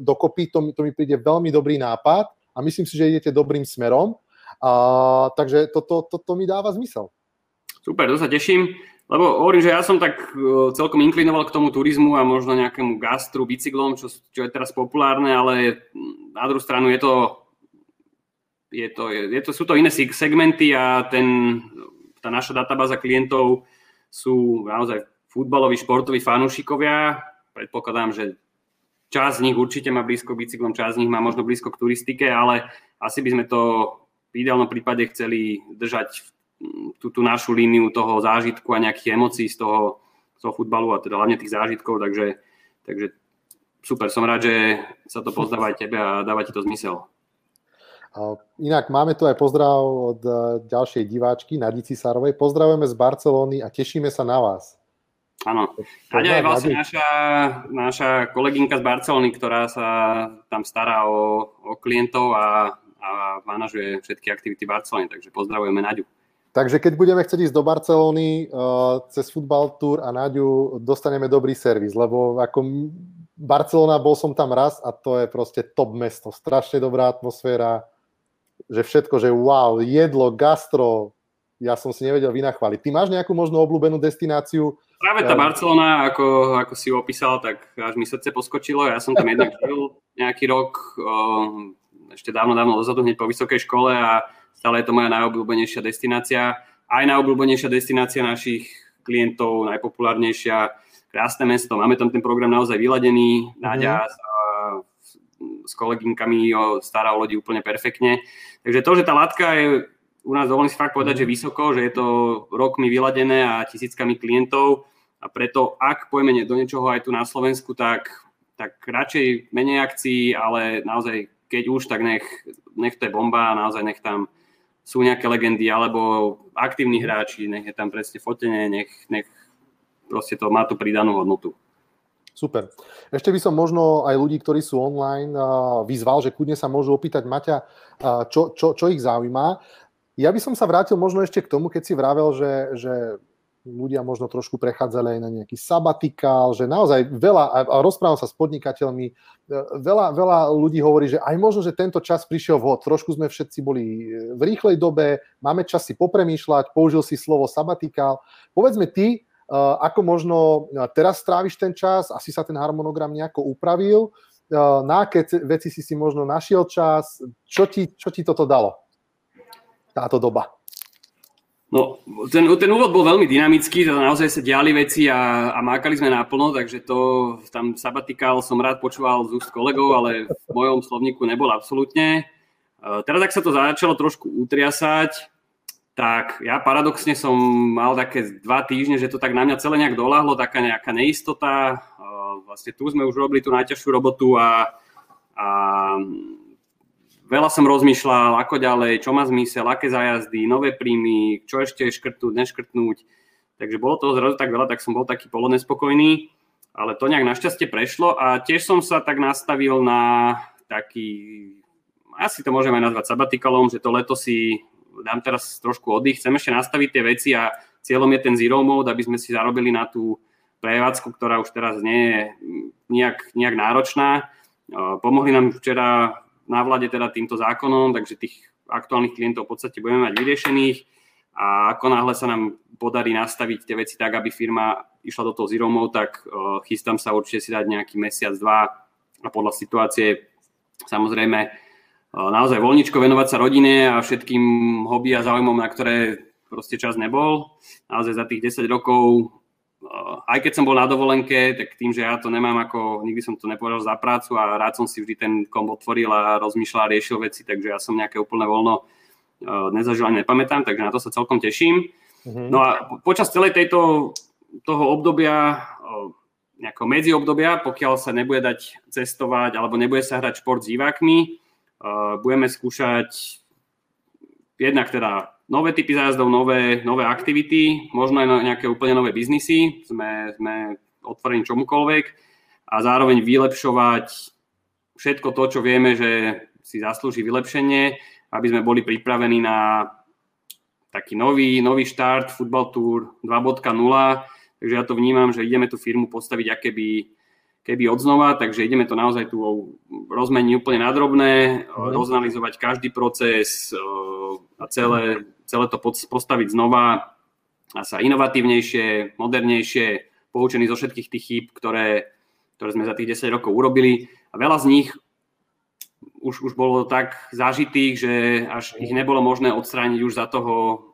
dokopy, to, to mi príde veľmi dobrý nápad a myslím si, že idete dobrým smerom. A, takže toto to, to, to mi dáva zmysel. Super, to sa teším, lebo hovorím, že ja som tak e, celkom inklinoval k tomu turizmu a možno nejakému gastru, bicyklom, čo, čo je teraz populárne, ale na druhú stranu je to, je to, je to, sú to iné segmenty a ten, tá naša databáza klientov sú naozaj futbaloví, športoví fanúšikovia, predpokladám, že časť z nich určite má blízko bicyklom, časť z nich má možno blízko k turistike, ale asi by sme to v ideálnom prípade chceli držať tú, tú našu líniu toho zážitku a nejakých emócií z toho, z toho futbalu a teda hlavne tých zážitkov, takže, takže super, som rád, že sa to pozdáva aj tebe a dáva ti to zmysel. Inak máme tu aj pozdrav od e, ďalšej diváčky Nadi Cisárovej. Pozdravujeme z Barcelony a tešíme sa na vás. Áno. Nadia je vlastne naša, naša kolegynka z Barcelony, ktorá sa tam stará o, o klientov a, a manažuje všetky aktivity Barcelony, takže pozdravujeme Naďu. Takže keď budeme chcieť ísť do Barcelony uh, cez Football Tour a Naďu, dostaneme dobrý servis, lebo ako Barcelona, bol som tam raz a to je proste top mesto. Strašne dobrá atmosféra, že všetko, že wow, jedlo, gastro, ja som si nevedel vynachváliť. Ty máš nejakú možno obľúbenú destináciu? Práve tá Barcelona, ako, ako si opísal, tak až mi srdce poskočilo. Ja som tam jednak žil nejaký rok, ešte dávno, dávno dozadu, hneď po vysokej škole a stále je to moja najobľúbenejšia destinácia. Aj najobľúbenejšia destinácia našich klientov, najpopulárnejšia, krásne mesto. Máme tam ten program naozaj vyladený. Náďa mm s koleginkami stará o lodi úplne perfektne. Takže to, že tá látka je u nás, dovolím si fakt povedať, že vysoko, že je to rokmi vyladené a tisíckami klientov a preto ak pojme do niečoho aj tu na Slovensku, tak, tak radšej menej akcií, ale naozaj keď už, tak nech, nech to je bomba a naozaj nech tam sú nejaké legendy alebo aktívni hráči, nech je tam presne fotenie, nech, nech proste to má tú pridanú hodnotu. Super. Ešte by som možno aj ľudí, ktorí sú online, vyzval, že kudne sa môžu opýtať Maťa, čo, čo, čo ich zaujíma. Ja by som sa vrátil možno ešte k tomu, keď si vravel, že, že ľudia možno trošku prechádzali aj na nejaký sabatikál, že naozaj veľa, a rozprávam sa s podnikateľmi, e, veľa, veľa ľudí hovorí, že aj možno, že tento čas prišiel vhod, trošku sme všetci boli v rýchlej dobe, máme čas si popremýšľať, použil si slovo sabatikál. Povedzme ty, Eh, ako možno teraz stráviš ten čas, asi sa ten harmonogram nejako upravil, na aké veci si si možno našiel čas, čo ti, čo ti toto dalo, táto doba? No, ten, ten úvod bol veľmi dynamický, to naozaj sa diali veci a, a mákali sme naplno, takže to tam sabatikál som rád počúval z úst kolegov, ale v mojom slovníku nebol absolútne. Teraz, ak sa to začalo trošku utriasať, tak ja paradoxne som mal také dva týždne, že to tak na mňa celé nejak doláhlo, taká nejaká neistota. Vlastne tu sme už robili tú najťažšiu robotu a, a veľa som rozmýšľal, ako ďalej, čo má zmysel, aké zájazdy, nové príjmy, čo ešte škrtnúť, neškrtnúť. Takže bolo toho zrazu tak veľa, tak som bol taký polonespokojný, ale to nejak našťastie prešlo a tiež som sa tak nastavil na taký, asi to môžeme aj nazvať sabatikalom, že to leto si dám teraz trošku oddych, chcem ešte nastaviť tie veci a cieľom je ten zero mode, aby sme si zarobili na tú prevádzku, ktorá už teraz nie je nejak, nejak náročná. Pomohli nám včera na vlade teda týmto zákonom, takže tých aktuálnych klientov v podstate budeme mať vyriešených a ako náhle sa nám podarí nastaviť tie veci tak, aby firma išla do toho zero mode, tak chystám sa určite si dať nejaký mesiac, dva a podľa situácie samozrejme naozaj voľničko venovať sa rodine a všetkým hobby a záujmom, na ktoré proste čas nebol. Naozaj za tých 10 rokov, aj keď som bol na dovolenke, tak tým, že ja to nemám ako, nikdy som to nepovedal za prácu a rád som si vždy ten kom otvoril a rozmýšľal a riešil veci, takže ja som nejaké úplné voľno nezažil ani nepamätám, takže na to sa celkom teším. Mm-hmm. No a počas celej tejto toho obdobia, nejakého medziobdobia, pokiaľ sa nebude dať cestovať alebo nebude sa hrať šport s divákmi, budeme skúšať jednak teda nové typy zájazdov, nové, nové aktivity, možno aj nejaké úplne nové biznisy, sme, sme otvorení čomukoľvek a zároveň vylepšovať všetko to, čo vieme, že si zaslúži vylepšenie, aby sme boli pripravení na taký nový, nový štart Football Tour 2.0, takže ja to vnímam, že ideme tú firmu postaviť aké by keby odznova, takže ideme to naozaj tu rozmeniť úplne na drobné, mm. rozanalizovať každý proces a celé, celé to postaviť znova a sa inovatívnejšie, modernejšie, poučení zo všetkých tých chýb, ktoré, ktoré sme za tých 10 rokov urobili a veľa z nich už, už bolo tak zažitých, že až ich nebolo možné odstrániť už za toho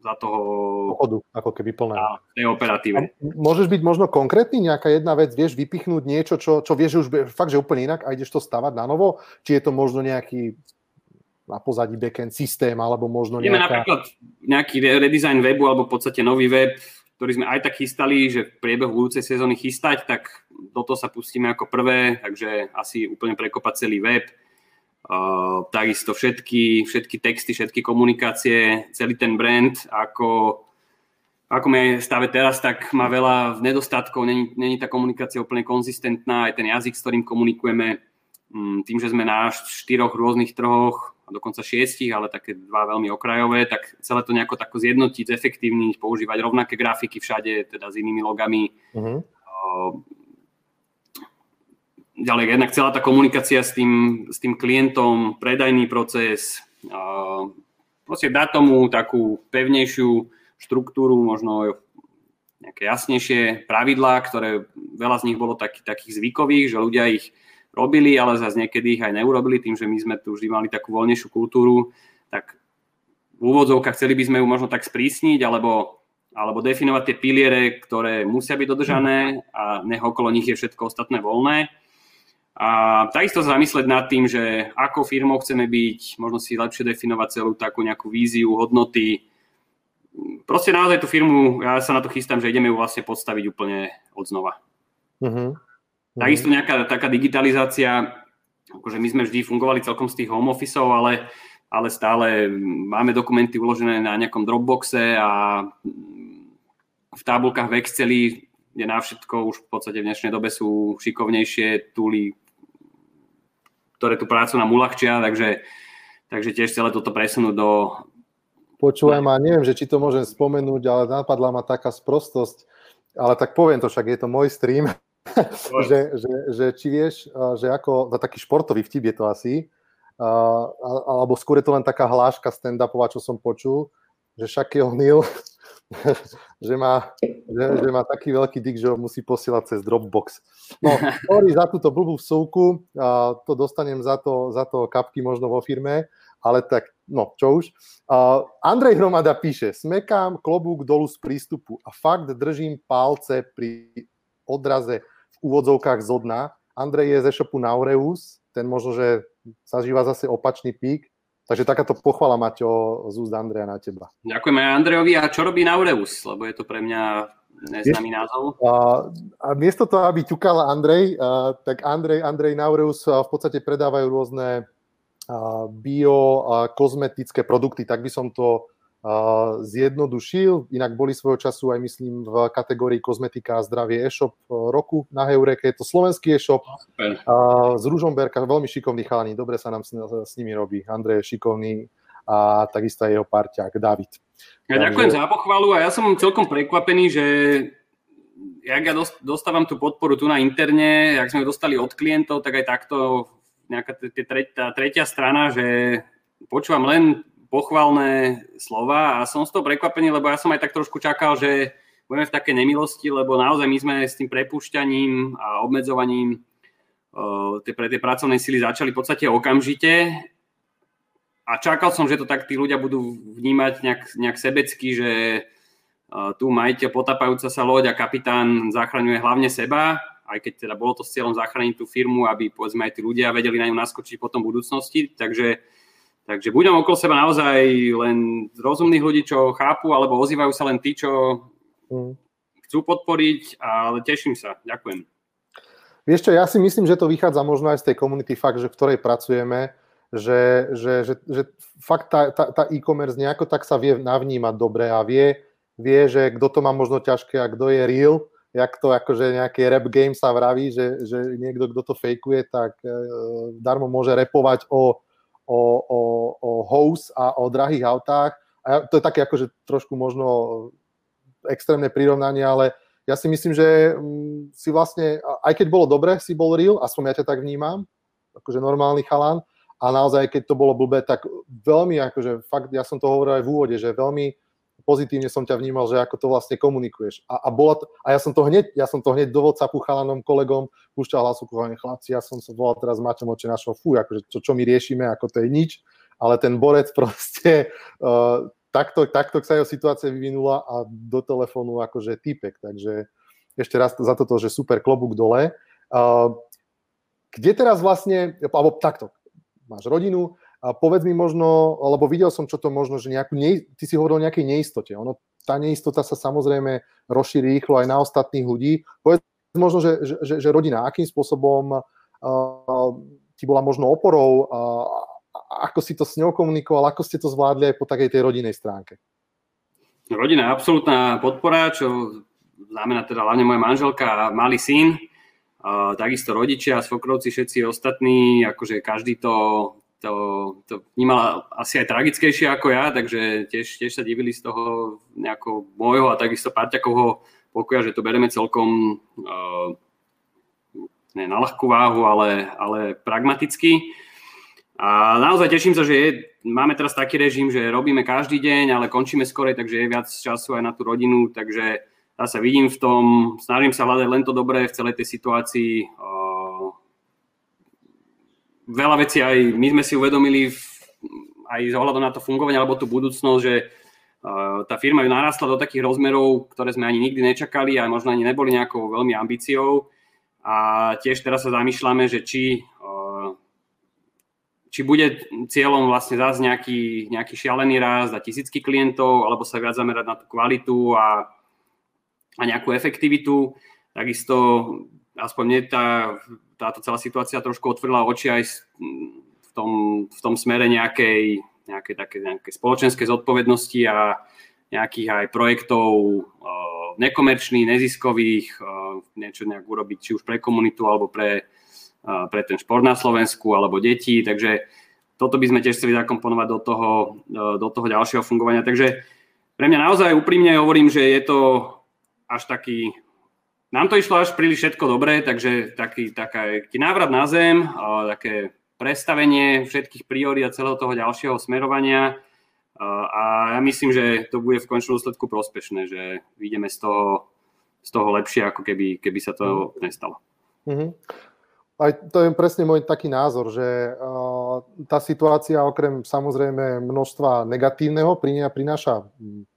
za toho pochodu, ako keby plné. tej operatíve. môžeš byť možno konkrétny, nejaká jedna vec, vieš vypichnúť niečo, čo, čo vieš, že už fakt, že úplne inak a ideš to stavať na novo? Či je to možno nejaký na pozadí backend systém, alebo možno nejaká... Ideme napríklad nejaký redesign webu, alebo v podstate nový web, ktorý sme aj tak chystali, že v priebehu budúcej sezóny chystať, tak do toho sa pustíme ako prvé, takže asi úplne prekopať celý web. Uh, takisto všetky, všetky texty, všetky komunikácie, celý ten brand, ako, ako mi stave teraz, tak má veľa nedostatkov, není, není tá komunikácia úplne konzistentná, aj ten jazyk, s ktorým komunikujeme, um, tým, že sme na štyroch rôznych trhoch, dokonca šiestich, ale také dva veľmi okrajové, tak celé to nejako tako zjednotiť, zefektívniť, používať rovnaké grafiky všade, teda s inými logami. Uh-huh. Uh, ďalej jednak celá tá komunikácia s tým, s tým klientom, predajný proces, proste dá tomu takú pevnejšiu štruktúru, možno nejaké jasnejšie pravidlá, ktoré veľa z nich bolo taký, takých zvykových, že ľudia ich robili, ale zase niekedy ich aj neurobili, tým, že my sme tu vždy mali takú voľnejšiu kultúru, tak v úvodzovkách chceli by sme ju možno tak sprísniť, alebo, alebo definovať tie piliere, ktoré musia byť dodržané a nech okolo nich je všetko ostatné voľné. A takisto zamyslieť nad tým, že ako firmou chceme byť, možno si lepšie definovať celú takú nejakú víziu, hodnoty. Proste naozaj tú firmu, ja sa na to chystám, že ideme ju vlastne podstaviť úplne od znova. Uh-huh. Takisto nejaká taká digitalizácia, akože my sme vždy fungovali celkom z tých home officeov, ale, ale stále máme dokumenty uložené na nejakom Dropboxe a v tabulkách v Exceli, kde na všetko. Už v podstate v dnešnej dobe sú šikovnejšie túly, ktoré tú prácu nám uľahčia, takže, takže tiež celé toto presunúť do... Počúvaj ma, neviem, že či to môžem spomenúť, ale napadla ma taká sprostosť, ale tak poviem to, však je to môj stream, že, že, že či vieš, že ako, taký športový vtip je to asi, alebo skôr je to len taká hláška stand-upová, čo som počul, že Shaquille O'Neal že, má, že, že má taký veľký dick, že ho musí posielať cez Dropbox. No, sorry za túto blbú vsúku, a to dostanem za to, za to kapky možno vo firme, ale tak, no, čo už. Uh, Andrej Hromada píše, smekám klobúk dolu z prístupu a fakt držím palce pri odraze úvodzovkách zo dna. Andrej je ze šopu Naureus, ten možno, že zažíva zase opačný pík, Takže takáto pochvala, Maťo, z úst Andreja na teba. Ďakujem aj Andrejovi. A čo robí Naureus? Lebo je to pre mňa neznámy názov. A, a miesto toho, aby ťukala Andrej, a, tak Andrej, Andrej Naureus v podstate predávajú rôzne bio a kozmetické produkty, tak by som to zjednodušil. Inak boli svojho času aj myslím v kategórii kozmetika a zdravie e-shop roku na Heureke. Je to slovenský e-shop z Ružomberka, veľmi šikovný chalani, dobre sa nám s, s nimi robí. Andrej je šikovný a takisto aj jeho parťák David. Ja Takže... ďakujem za pochvalu a ja som celkom prekvapený, že jak ja dostávam tú podporu tu na interne, jak sme ju dostali od klientov, tak aj takto nejaká tá tretia strana, že počúvam len pochvalné slova a som z toho prekvapený, lebo ja som aj tak trošku čakal, že budeme v také nemilosti, lebo naozaj my sme s tým prepúšťaním a obmedzovaním uh, pre tie pracovné sily začali v podstate okamžite. A čakal som, že to tak tí ľudia budú vnímať nejak, nejak sebecky, že uh, tu majte potapajúca sa loď a kapitán zachraňuje hlavne seba, aj keď teda bolo to s cieľom zachrániť tú firmu, aby povedzme aj tí ľudia vedeli na ňu naskočiť potom v budúcnosti, takže Takže budem okolo seba naozaj len rozumných ľudí, čo chápu, alebo ozývajú sa len tí, čo mm. chcú podporiť, ale teším sa. Ďakujem. Vieš čo, ja si myslím, že to vychádza možno aj z tej komunity fakt, že v ktorej pracujeme, že, že, že, že fakt tá, tá, tá e-commerce nejako tak sa vie navnímať dobre a vie, vie, že kto to má možno ťažké a kto je real, jak to akože nejaký rap game sa vraví, že, že niekto, kto to fejkuje, tak e, darmo môže repovať o o, o, o house a o drahých autách. A to je také akože trošku možno extrémne prirovnanie, ale ja si myslím, že mm, si vlastne, aj keď bolo dobre, si bol real, aspoň ja ťa tak vnímam, akože normálny chalan, a naozaj, keď to bolo blbé, tak veľmi, akože fakt, ja som to hovoril aj v úvode, že veľmi pozitívne som ťa vnímal, že ako to vlastne komunikuješ. A, a, bola to, a ja som to hneď, ja som to hneď do WhatsAppu chalanom, kolegom púšťal hlasovkovanie chlapci, ja som sa volal teraz Maťom oče našho, fú, akože čo, čo my riešime, ako to je nič, ale ten borec proste uh, takto, takto sa jeho situácia vyvinula a do telefónu akože typek, takže ešte raz za toto, že super klobúk dole. Uh, kde teraz vlastne, alebo takto, máš rodinu, a povedz mi možno, lebo videl som, čo to možno, že nejakú, nej, ty si hovoril o nejakej neistote. Ono, tá neistota sa samozrejme rozšíri rýchlo aj na ostatných ľudí. Povedz možno, že, že, že rodina, akým spôsobom uh, ti bola možno oporou, ako si to s ňou komunikoval, ako ste to zvládli aj po takej tej rodinej stránke? Rodina je absolútna podpora, čo znamená teda hlavne moja manželka a malý syn, takisto rodičia, svokrovci, všetci ostatní, akože každý to, to, to vnímal asi aj tragickejšie ako ja, takže tiež, tiež sa divili z toho nejakého môjho a takisto parťakovho pokoja, že to bereme celkom uh, ne na ľahkú váhu, ale, ale pragmaticky. A naozaj teším sa, že je, máme teraz taký režim, že robíme každý deň, ale končíme skorej, takže je viac času aj na tú rodinu, takže ja sa vidím v tom, snažím sa hľadať len to dobré v celej tej situácii. Veľa vecí aj my sme si uvedomili aj z ohľadom na to fungovanie alebo tú budúcnosť, že tá firma ju narastla do takých rozmerov, ktoré sme ani nikdy nečakali a možno ani neboli nejakou veľmi ambíciou. A tiež teraz sa zamýšľame, že či či bude cieľom vlastne zase nejaký, nejaký šialený rast a tisícky klientov, alebo sa viac zamerať na tú kvalitu a, a nejakú efektivitu. Takisto aspoň mne tá, táto celá situácia trošku otvorila oči aj v tom, v tom smere nejakej, nejakej, také, nejakej spoločenskej zodpovednosti a nejakých aj projektov uh, nekomerčných, neziskových, uh, niečo nejak urobiť či už pre komunitu alebo pre, pre ten šport na Slovensku alebo deti, takže toto by sme tiež chceli zakomponovať do toho, do toho ďalšieho fungovania. Takže pre mňa naozaj úprimne hovorím, že je to až taký, nám to išlo až príliš všetko dobré, takže taký, taký návrat na zem, také prestavenie všetkých priorít a celého toho ďalšieho smerovania a ja myslím, že to bude v končnom úsledku prospešné, že vyjdeme z toho, z toho lepšie, ako keby, keby sa to nestalo. Mm-hmm aj to je presne môj taký názor, že tá situácia okrem samozrejme množstva negatívneho prináša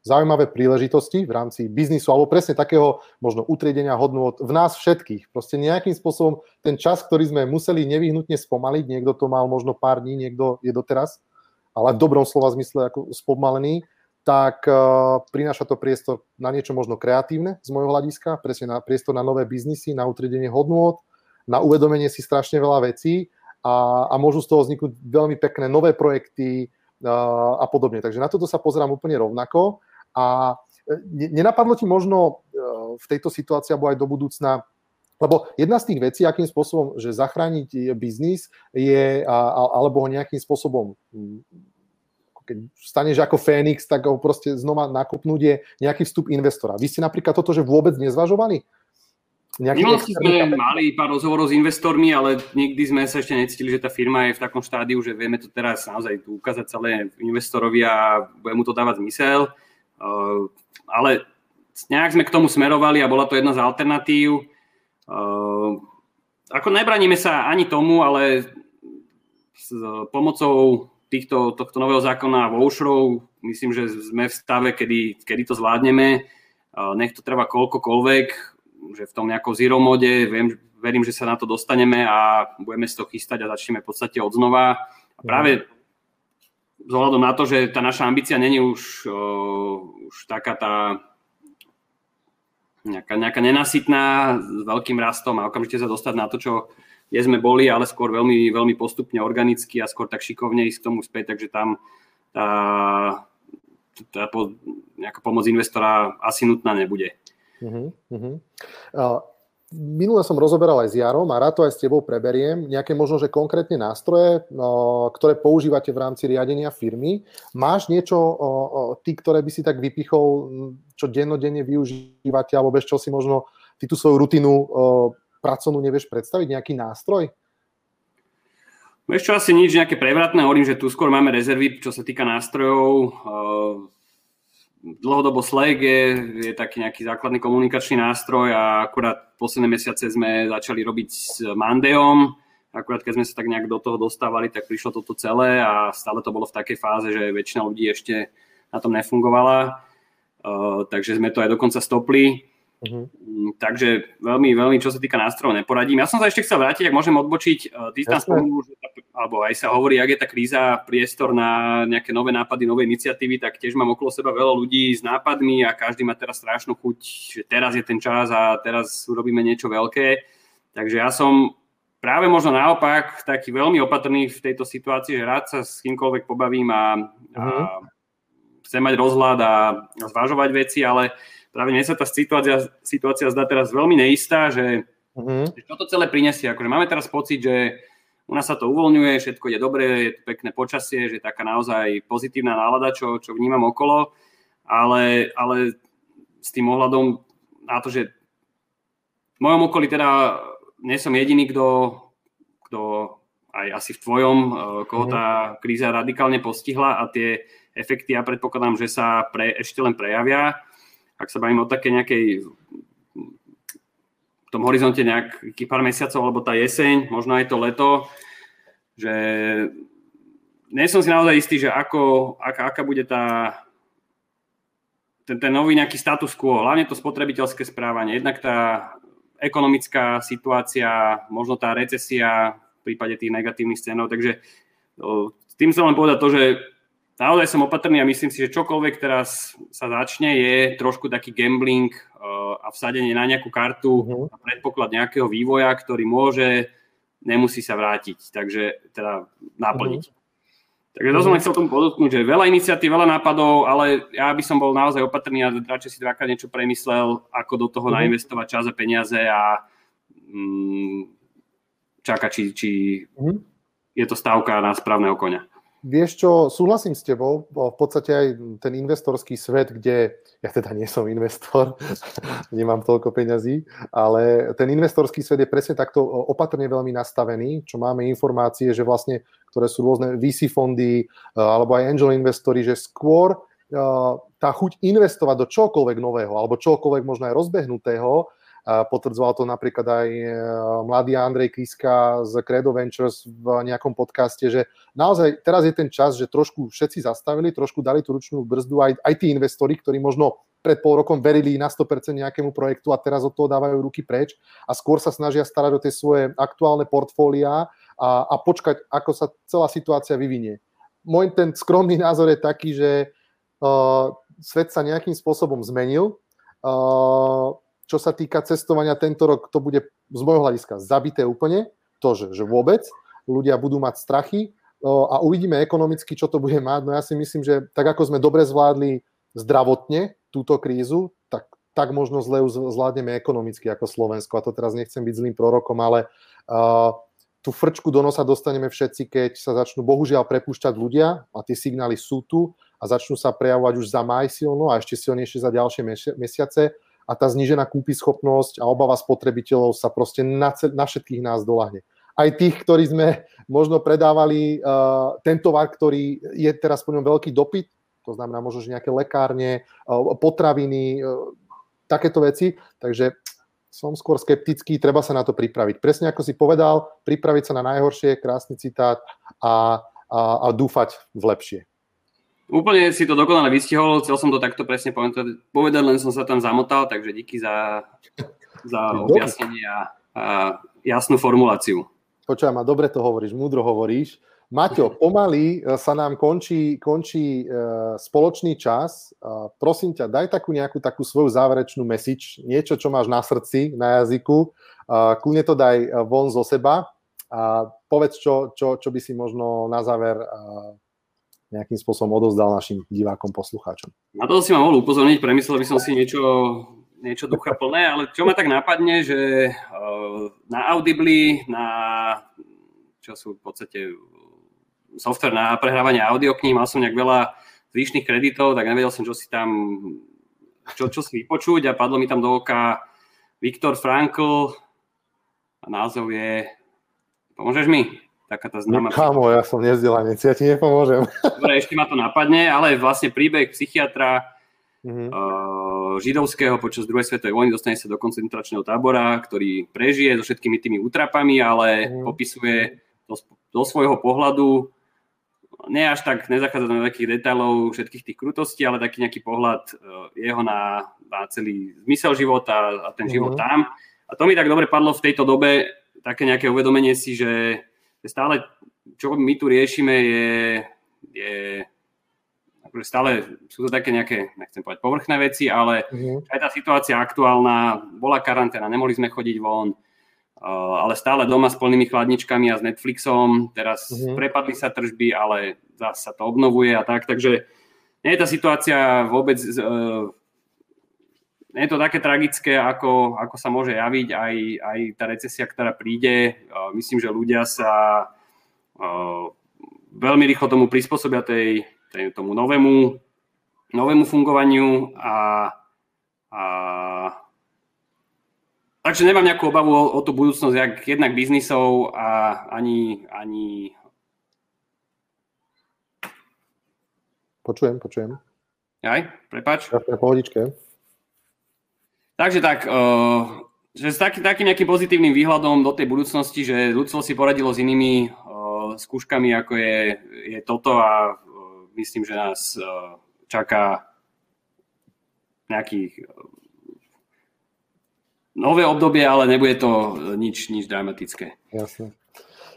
zaujímavé príležitosti v rámci biznisu alebo presne takého možno utriedenia hodnôt v nás všetkých. Proste nejakým spôsobom ten čas, ktorý sme museli nevyhnutne spomaliť, niekto to mal možno pár dní, niekto je doteraz, ale v dobrom slova zmysle ako spomalený, tak prináša to priestor na niečo možno kreatívne z môjho hľadiska, presne na priestor na nové biznisy, na utriedenie hodnôt, na uvedomenie si strašne veľa vecí a, a môžu z toho vzniknúť veľmi pekné nové projekty a, a podobne. Takže na toto sa pozerám úplne rovnako a e, nenapadlo ti možno e, v tejto situácii alebo aj do budúcna lebo jedna z tých vecí, akým spôsobom, že zachrániť biznis je, alebo ho nejakým spôsobom keď staneš ako Fénix, tak ho proste znova nakopnúť je nejaký vstup investora. Vy ste napríklad toto, že vôbec nezvažovali? Minulosti sme mali pár rozhovorov s investormi, ale nikdy sme sa ešte necítili, že tá firma je v takom štádiu, že vieme to teraz naozaj tu ukázať celé investorovi a bude mu to dávať zmysel. Uh, ale nejak sme k tomu smerovali a bola to jedna z alternatív. Uh, ako nebraníme sa ani tomu, ale s pomocou týchto, tohto nového zákona voucherov myslím, že sme v stave, kedy, kedy to zvládneme. Nech to trvá koľkokoľvek že v tom nejakom zero mode, viem, verím, že sa na to dostaneme a budeme z toho chystať a začneme v podstate od znova. A práve z ohľadom na to, že tá naša ambícia není už, uh, už taká tá nejaká, nejaká nenasytná s veľkým rastom a okamžite sa dostať na to, čo kde sme boli, ale skôr veľmi, veľmi postupne organicky a skôr tak šikovne ísť k tomu späť, takže tam tá, tá po, nejaká pomoc investora asi nutná nebude. Uh-huh, uh-huh. Uh, minule som rozoberal aj s Jarom a rád to aj s tebou preberiem. Nejaké možno, že konkrétne nástroje, uh, ktoré používate v rámci riadenia firmy. Máš niečo, ty, ktoré by si tak vypichol, čo dennodenne využívate, alebo bez čo si možno ty tú svoju rutinu pracovnú nevieš predstaviť, nejaký nástroj? Vieš čo, asi nič nejaké prevratné, hovorím, že tu skôr máme rezervy, čo sa týka nástrojov dlhodobo Slack je, je taký nejaký základný komunikačný nástroj a akurát posledné mesiace sme začali robiť s Mandejom. Akurát keď sme sa tak nejak do toho dostávali, tak prišlo toto celé a stále to bolo v takej fáze, že väčšina ľudí ešte na tom nefungovala. Uh, takže sme to aj dokonca stopli. Uh-huh. Takže veľmi, veľmi, čo sa týka nástrojov, neporadím. Ja som sa ešte chcel vrátiť, ak môžem odbočiť. Ty tam spomenul, že alebo aj sa hovorí, ak je tá kríza priestor na nejaké nové nápady, nové iniciatívy, tak tiež mám okolo seba veľa ľudí s nápadmi a každý má teraz strašnú chuť, že teraz je ten čas a teraz urobíme niečo veľké. Takže ja som práve možno naopak taký veľmi opatrný v tejto situácii, že rád sa s kýmkoľvek pobavím a, a mhm. chcem mať rozhľad a zvažovať veci, ale práve mne sa tá situácia, situácia zdá teraz veľmi neistá, že, že čo to celé prinesie. Akože máme teraz pocit, že u nás sa to uvoľňuje, všetko je dobré, je to pekné počasie, že je taká naozaj pozitívna nálada, čo, čo vnímam okolo, ale, ale s tým ohľadom na to, že v mojom okolí teda nie som jediný, kto, kto aj asi v tvojom, eh, koho tá mhm. kríza radikálne postihla a tie efekty ja predpokladám, že sa pre, ešte len prejavia. Ak sa bavím o také nejakej v tom horizonte nejakých pár mesiacov, alebo tá jeseň, možno aj to leto, že nie som si naozaj istý, že ako, aká, aká bude tá, ten, ten nový nejaký status quo, hlavne to spotrebiteľské správanie, jednak tá ekonomická situácia, možno tá recesia v prípade tých negatívnych scénov, takže tým chcem len povedať to, že naozaj som opatrný a myslím si, že čokoľvek teraz sa začne, je trošku taký gambling a vsadenie na nejakú kartu uh-huh. a predpoklad nejakého vývoja, ktorý môže, nemusí sa vrátiť, takže teda naplniť. Uh-huh. Takže to som len chcel tomu podotknúť, že veľa iniciatív, veľa nápadov, ale ja by som bol naozaj opatrný a radšej si dvakrát niečo premyslel, ako do toho nainvestovať čas a peniaze a mm, čakať, či, či je to stávka na správneho konia. Vieš čo, súhlasím s tebou, v podstate aj ten investorský svet, kde ja teda nie som investor, nemám toľko peňazí, ale ten investorský svet je presne takto opatrne veľmi nastavený, čo máme informácie, že vlastne, ktoré sú rôzne VC fondy eh, alebo aj angel investori, že skôr eh, tá chuť investovať do čokoľvek nového alebo čokoľvek možno aj rozbehnutého Potvrdzoval to napríklad aj e, mladý Andrej Kiska z Credo Ventures v nejakom podcaste, že naozaj teraz je ten čas, že trošku všetci zastavili, trošku dali tú ručnú brzdu aj, aj tí investori, ktorí možno pred pol rokom verili na 100% nejakému projektu a teraz od toho dávajú ruky preč a skôr sa snažia starať o tie svoje aktuálne portfólia a, a počkať, ako sa celá situácia vyvinie. Môj ten skromný názor je taký, že uh, svet sa nejakým spôsobom zmenil. Uh, čo sa týka cestovania tento rok, to bude z môjho hľadiska zabité úplne, to, že, že vôbec ľudia budú mať strachy a uvidíme ekonomicky, čo to bude mať. No ja si myslím, že tak ako sme dobre zvládli zdravotne túto krízu, tak, tak možno zle zvládneme ekonomicky ako Slovensko. A to teraz nechcem byť zlým prorokom, ale uh, tú frčku do nosa dostaneme všetci, keď sa začnú bohužiaľ prepúšťať ľudia a tie signály sú tu a začnú sa prejavovať už za maj silno a ešte silnejšie za ďalšie mesiace a tá znížená kúpyschopnosť a obava spotrebiteľov sa proste na, na všetkých nás dolahne. Aj tých, ktorí sme možno predávali uh, ten tovar, ktorý je teraz po ňom veľký dopyt, to znamená možno, že nejaké lekárne, uh, potraviny, uh, takéto veci, takže som skôr skeptický, treba sa na to pripraviť. Presne ako si povedal, pripraviť sa na najhoršie, krásny citát a, a, a dúfať v lepšie. Úplne si to dokonale vystihol, chcel som to takto presne povedať, len som sa tam zamotal, takže díky za, za objasnenie a, a jasnú formuláciu. Počúvaj ma, dobre to hovoríš, múdro hovoríš. Maťo, pomaly e, sa nám končí, končí uh, spoločný čas. Uh, prosím ťa, daj takú nejakú takú svoju záverečnú message, niečo, čo máš na srdci, na jazyku. Kľudne to daj von zo seba a povedz, čo, čo, čo by si možno na záver nejakým spôsobom odozdal našim divákom, poslucháčom. Na to si ma mohol upozorniť, premyslel by som si niečo, niečo ducha plné, ale čo ma tak napadne, že uh, na Audibly, na čo sú v podstate software na prehrávanie audiokníh, mal som nejak veľa zvyšných kreditov, tak nevedel som, čo si tam, čo, čo si vypočuť a padlo mi tam do oka Viktor Frankl a názov je, pomôžeš mi? Taká tá známa... No, kámo, ja som nezdelanec, ja ti nepomôžem. Dobre, ešte ma to napadne, ale vlastne príbeh psychiatra mm-hmm. uh, židovského počas druhej svetovej vojny dostane sa do koncentračného tábora, ktorý prežije so všetkými tými útrapami, ale mm-hmm. popisuje do, do svojho pohľadu nie až tak nezachádza do takých detailov všetkých tých krutostí, ale taký nejaký pohľad uh, jeho na, na celý zmysel života a ten život mm-hmm. tam. A to mi tak dobre padlo v tejto dobe, také nejaké uvedomenie si, že stále, čo my tu riešime, je, je akože stále sú to také nejaké, nechcem povedať povrchné veci, ale uh-huh. aj tá situácia aktuálna, bola karanténa, nemohli sme chodiť von, ale stále doma s plnými chladničkami a s Netflixom. Teraz mm-hmm. prepadli sa tržby, ale zase sa to obnovuje a tak, takže nie je tá situácia vôbec nie je to také tragické, ako, ako sa môže javiť aj, aj tá recesia, ktorá príde. Myslím, že ľudia sa veľmi rýchlo tomu prispôsobia tej, tej, tomu novému, novému fungovaniu a, a Takže nemám nejakú obavu o, o tú budúcnosť, jak jednak biznisov a ani, ani... Počujem, počujem. Aj, prepač. Ja pohodičke. Takže tak, uh, že s taký, takým nejakým pozitívnym výhľadom do tej budúcnosti, že ľudstvo si poradilo s inými uh, skúškami, ako je, je toto a uh, myslím, že nás uh, čaká nejakých nové obdobie, ale nebude to nič, nič dramatické. Jasne.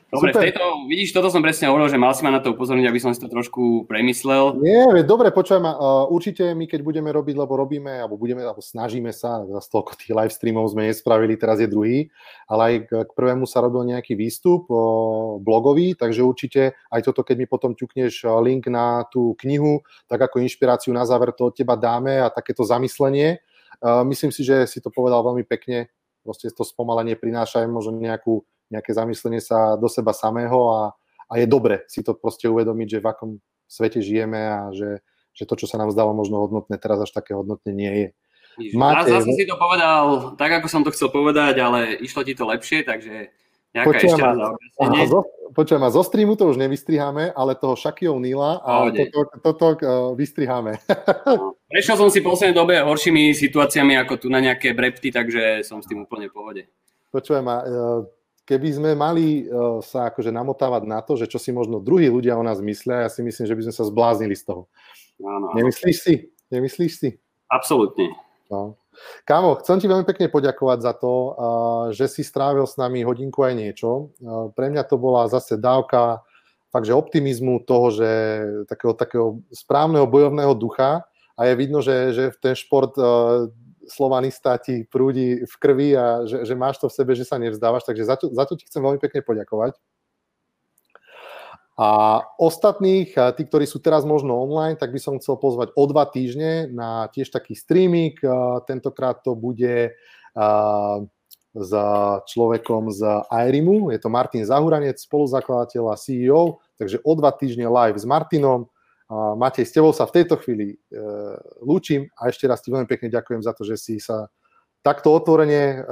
Dobre, v tejto, vidíš, toto som presne hovoril, že mal si ma na to upozorniť, aby som si to trošku premyslel. Nie, dobre, počujem, uh, určite my keď budeme robiť, lebo robíme, alebo budeme, alebo snažíme sa, za toľko tých live streamov sme nespravili, teraz je druhý, ale aj k, k prvému sa robil nejaký výstup uh, blogový, takže určite aj toto, keď mi potom ťukneš link na tú knihu, tak ako inšpiráciu na záver to od teba dáme a takéto zamyslenie, Myslím si, že si to povedal veľmi pekne. Proste to spomalenie prináša aj možno nejakú, nejaké zamyslenie sa do seba samého a, a je dobre si to proste uvedomiť, že v akom svete žijeme a že, že to, čo sa nám zdalo možno hodnotné, teraz až také hodnotné nie je. Máte... Zase si to povedal tak, ako som to chcel povedať, ale išlo ti to lepšie, takže nejaká počujem ešte raz Počujem, a zo streamu to už nevystriháme, ale toho Shaquille Nila a toto, toto uh, vystriháme. No. Prešiel som si v poslednej dobe horšími situáciami ako tu na nejaké brepty, takže som s tým úplne v pohode. Počujem, a uh, keby sme mali uh, sa akože namotávať na to, že čo si možno druhí ľudia o nás myslia, ja si myslím, že by sme sa zbláznili z toho. Áno, Nemyslíš si? Nemyslíš si? Absolútne. No. Kámo, chcem ti veľmi pekne poďakovať za to, že si strávil s nami hodinku aj niečo. Pre mňa to bola zase dávka fakt, že optimizmu toho, že takého, takého správneho bojovného ducha a je vidno, že, že ten šport slovanista ti prúdi v krvi a že, že máš to v sebe, že sa nevzdávaš, takže za to, za to ti chcem veľmi pekne poďakovať. A ostatných, tí, ktorí sú teraz možno online, tak by som chcel pozvať o dva týždne na tiež taký streaming. Tentokrát to bude s človekom z Airimu. Je to Martin Zahuranec, spoluzakladateľ a CEO. Takže o dva týždne live s Martinom. Matej, s tebou sa v tejto chvíli e, lúčim a ešte raz ti veľmi pekne ďakujem za to, že si sa takto otvorene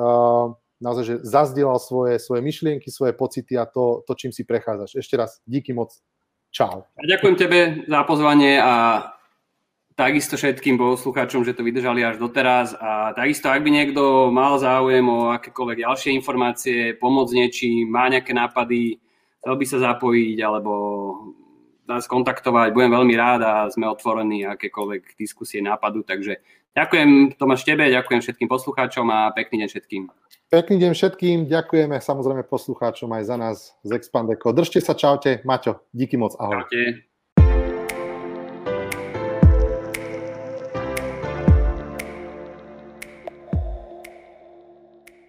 naozaj, že zazdielal svoje, svoje myšlienky, svoje pocity a to, to, čím si prechádzaš. Ešte raz, díky moc. Čau. A ďakujem tebe za pozvanie a takisto všetkým poslucháčom, že to vydržali až doteraz a takisto, ak by niekto mal záujem o akékoľvek ďalšie informácie, pomoc niečím, má nejaké nápady, chcel by sa zapojiť alebo nás kontaktovať, budem veľmi rád a sme otvorení akékoľvek diskusie, nápadu, takže ďakujem Tomáš tebe, ďakujem všetkým poslucháčom a pekný deň všetkým. Pekný deň všetkým, ďakujeme samozrejme poslucháčom aj za nás z Expandeco. Držte sa, čaute. Maťo, díky moc, ahoj. Čaute.